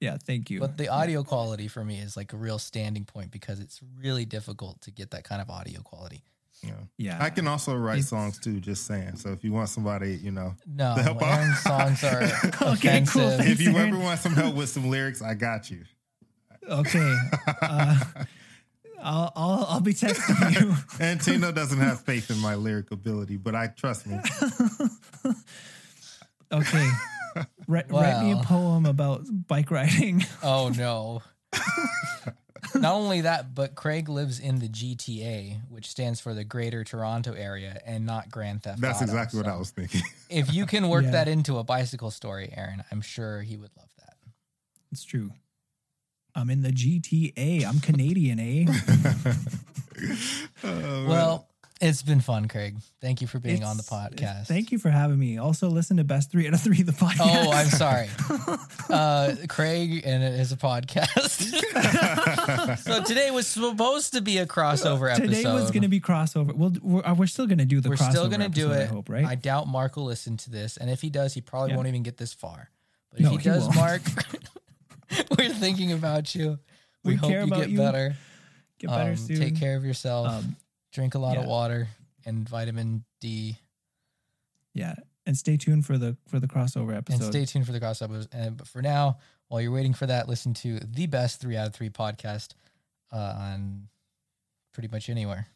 yeah, thank you. But the audio quality for me is like a real standing point because it's really difficult to get that kind of audio quality. you know, yeah, I can also write It's- songs too. Just saying. So if you want somebody, you know, No, To help out. Aaron's songs are Okay, cool. Thanks, if you Aaron. ever want some help with some lyrics, I got you. Okay. Uh, I'll, I'll I'll be texting you. And Tino doesn't have faith in my lyric ability, but I trust me. Okay. Write, write me a poem about bike riding. Oh no. Not only that, but Craig lives in the GTA, which stands for the Greater Toronto Area, and not Grand Theft Auto. That's Auto. exactly what I was thinking. If you can work Yeah. that into a bicycle story, Aaron, I'm sure he would love that. It's true. I'm in the GTA. I'm Canadian, eh? Oh, Well, it's been fun, Craig. Thank you for being on the podcast. Thank you for having me. Also, listen to Best Three Out of Three, the podcast. Oh, I'm sorry. Uh, Craig and it is a podcast. so today was supposed to be a crossover episode. Today was going to be crossover. Well, we're, uh, we're still going to do the We're crossover. still gonna do it. I hope, right? I doubt Mark will listen to this, and if he does, he probably Yeah. won't even get this far. But No, if he he does, won't. Mark, we're thinking about you. We, We hope you get you. better. Get better Um, soon. Take care of yourself. Um, Drink a lot of water and vitamin D, yeah, and stay tuned for the for the crossover episode. and stay tuned for the crossovers. And but for now, while you're waiting for that, listen to the best three out of three podcast uh, on pretty much anywhere.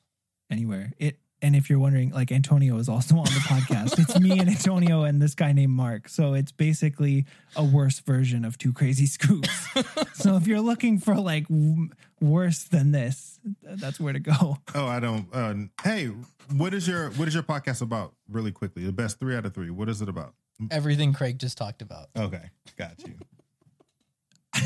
anywhere. It and if you're wondering, like Antonio is also on the podcast. It's me and Antonio and this guy named Mark. So it's basically a worse version of Two Crazy Scoops. so if you're looking for like w- worse than this, th- that's where to go. Oh, I don't. Uh, hey, what is your what is your podcast about? Really quickly, the best three out of three. What is it about? Everything Craig just talked about. Okay, got you.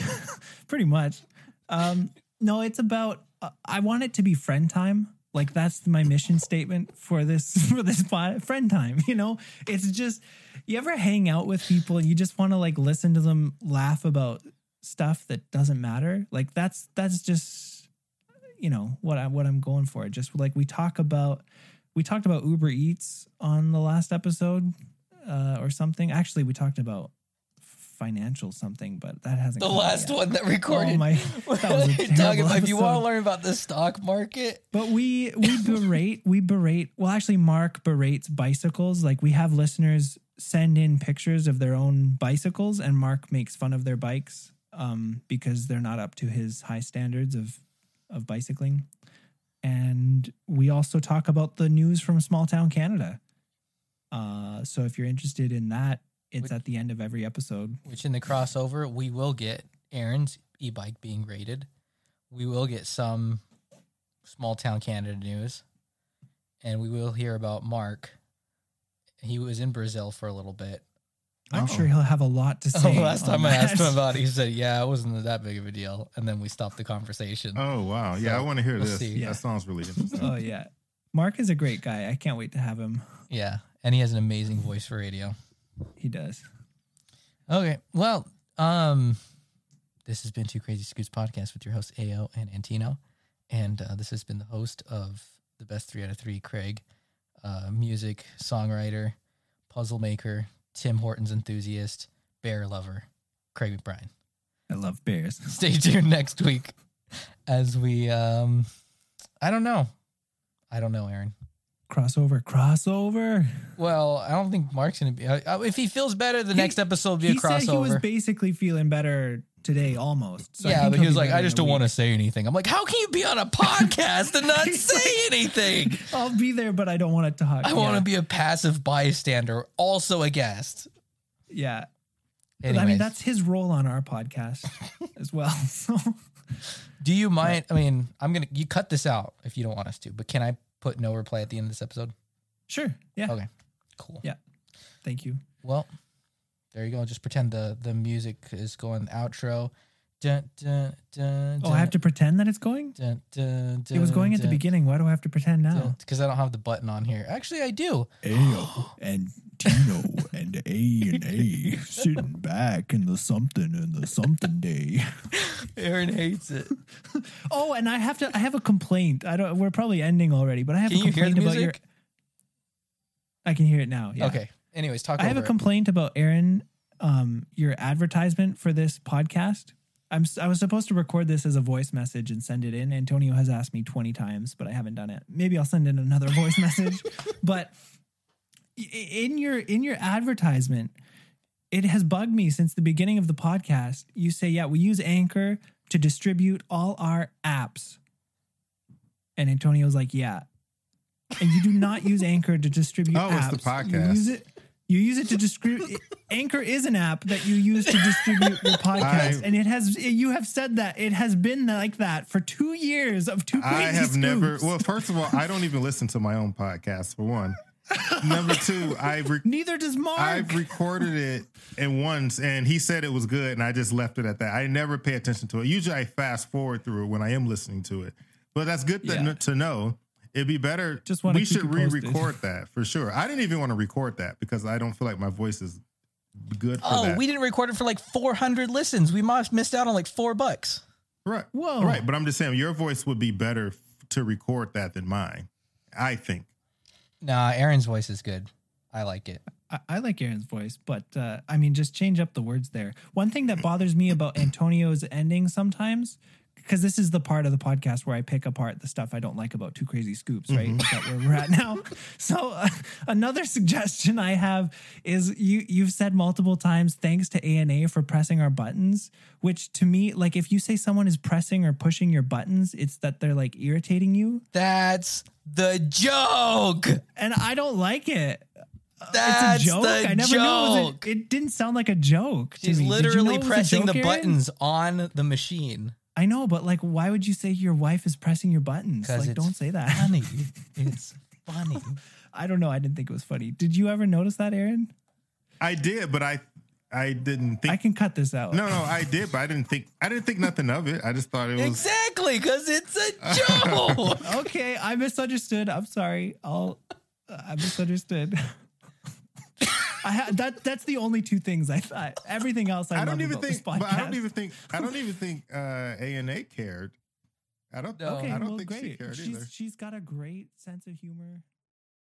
Pretty much. Um, no, it's about. Uh, I want it to be friend time. Like that's my mission statement for this for this friend time. You know, it's just you ever hang out with people and you just want to like listen to them laugh about stuff that doesn't matter. Like that's that's just you know what I what I'm going for. Just like we talk about we talked about Uber Eats on the last episode uh, or something. Actually, we talked about financial something, but that hasn't. The last one that recorded. Oh my! That was a You're about if you want to learn about the stock market. But we we berate we berate. Well, actually, Mark berates bicycles. Like we have listeners send in pictures of their own bicycles, and Mark makes fun of their bikes um, because they're not up to his high standards of of bicycling. And we also talk about the news from small town Canada. Uh, so if you're interested in that, it's Which- at the end of every episode. Which in the crossover, we will get Aaron's e-bike being rated. We will get some small town Canada news, and we will hear about Mark. He was in Brazil for a little bit. I'm Uh-oh. sure he'll have a lot to oh, say. Oh, last on time I asked him about it, he said, "Yeah, it wasn't that big of a deal," and then we stopped the conversation. Oh wow, yeah, So, I want to hear we'll this. see. Yeah. That sounds really interesting. Oh yeah, Mark is a great guy. I can't wait to have him. Yeah, and he has an amazing voice for radio. He does. Okay, well, um, this has been Two Crazy Scoops podcast with your hosts Ao and Antino, and uh, this has been the host of the best three out of three, Craig, uh, music songwriter, puzzle maker, Tim Hortons enthusiast, bear lover, Craig McBrine. I love bears. Stay tuned next week as we, um, I don't know, I don't know, Aaron. Crossover, crossover. Well, I don't think Mark's gonna be. If he feels better, the He- next episode will be a he said he was basically feeling better today, almost. So yeah, but he was like, I just don't want to say anything. I'm like, how can you be on a podcast and not say like- anything? I'll be there, but I don't want to talk. I want to be a passive bystander, also a guest. Yeah. I mean, that's his role on our podcast as well. So do you mind? I mean, I'm gonna you cut this out if you don't want us to, but can I put no reply at the end of this episode? sure. Yeah. Okay, cool. Yeah. Thank you. Well, there you go. Just pretend the the music is going outro. Dun, dun, dun, Oh, I have to pretend that it's going? Dun, dun, It was going at the beginning. Why do I have to pretend now? because I don't have the button on here. Actually, I do. Ao and Tino and A and A sitting back in the something in the something day. Aaron hates it. Oh, and I have to. I have a complaint. I don't. We're probably ending already, but I have Can a you hear complaint the about your. I can hear it now. Yeah. Okay. Anyways, talk. About it. I have a over it. complaint about Aaron. Um, your advertisement for this podcast. I'm. I was supposed to record this as a voice message and send it in. Antonio has asked me 20 times, but I haven't done it. Maybe I'll send in another voice message. But i- in your in your advertisement, it has bugged me since the beginning of the podcast. You say, "Yeah, we use Anchor to distribute all our apps," and Antonio's like, "Yeah." And you do not use Anchor to distribute Oh, it's the podcast. You use it. You use it to distribute. Anchor is an app that you use to distribute your podcast, I- and it has. You have said that it has been like that for two years of two I have never. Well, first of all, I don't even listen to my own podcast. For one, number two, I re- Neither does Mark. I've recorded it and once, and he said it was good, and I just left it at that. I never pay attention to it. Usually, I fast forward through it when I am listening to it. But that's good to, Yeah. to know. It'd be better. Just wanna we should re-record that for sure. I didn't even want to record that because I don't feel like my voice is good for Oh, that. we didn't record it for like 400 listens. We must have missed out on like four bucks. right. Whoa. Right, but I'm just saying your voice would be better f- to record that than mine. I think. Nah, Aaron's voice is good. I like it. I, I like Aaron's voice, but uh, I mean, just change up the words there. One thing that bothers me about Antonio's ending sometimes, because this is the part of the podcast where I pick apart the stuff I don't like about Two Crazy Scoops, right? Is that where we're at now? So uh, another suggestion I have is you you've said multiple times thanks to ANA for pressing our buttons, which to me, like if you say someone is pressing or pushing your buttons, it's that they're like irritating you, That's the joke. and I don't like it. That's it's a joke. I never knew it, was a, it didn't sound like a joke. to She's me. Did you literally know it was a pressing joke, the buttons on the machine. I know, but like, why would you say your wife is pressing your buttons? Like, it's don't say that. Funny. it's funny. I don't know. I didn't think it was funny. Did you ever notice that, Aaron? I did, but I I didn't think. I can cut this out. no, no, I did, but I didn't think. I didn't think nothing of it. I just thought it was. Exactly, because it's a joke. Okay, I misunderstood. I'm sorry. I'll. I misunderstood. I ha- that that's the only two things I thought. Everything else I, I don't even think. But I don't even think. I don't even think uh, A and A cared. I don't. No. Okay, I don't well, think she great. cared she's either. she's got a great sense of humor.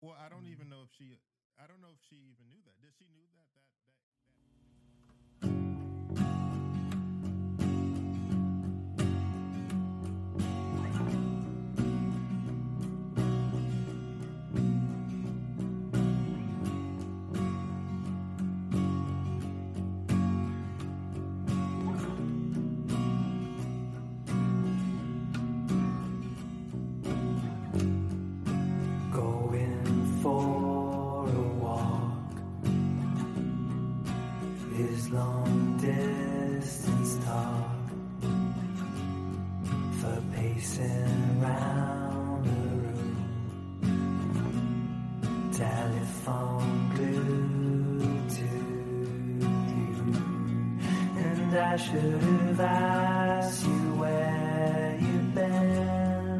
Well, I don't even know if she. I don't know if she even knew that. Did she knew that? That. that Going long distance talk for pacing round the room. Telephone glued to you, and I should have asked you where you've been.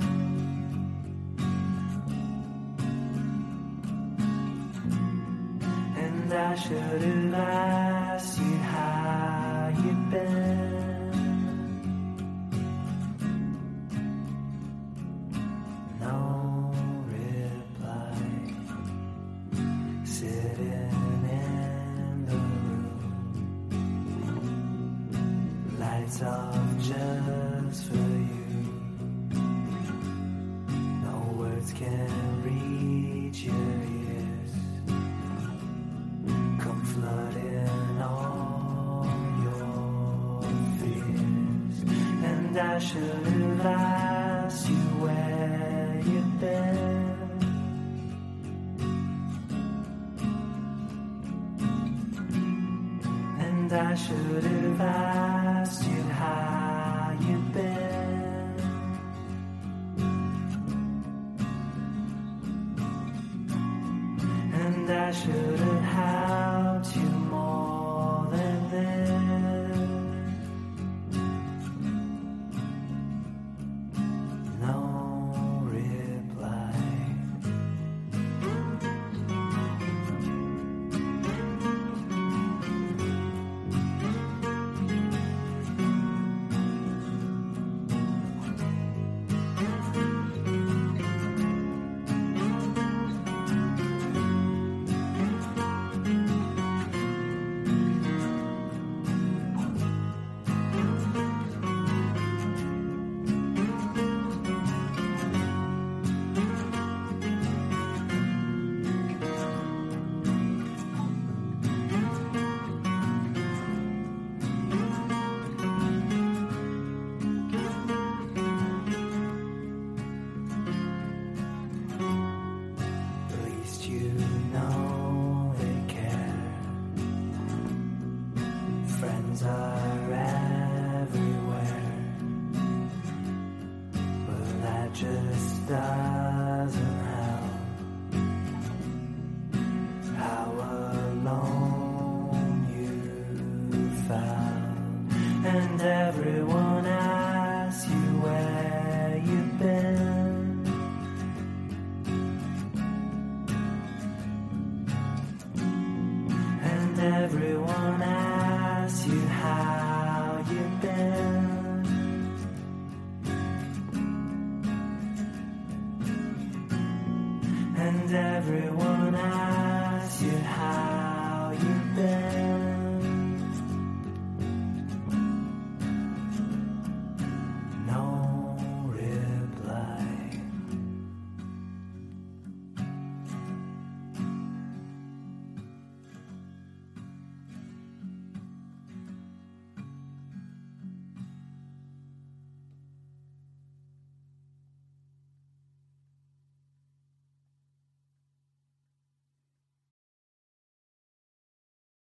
And I should have asked I should have asked you where you've been. And I should have asked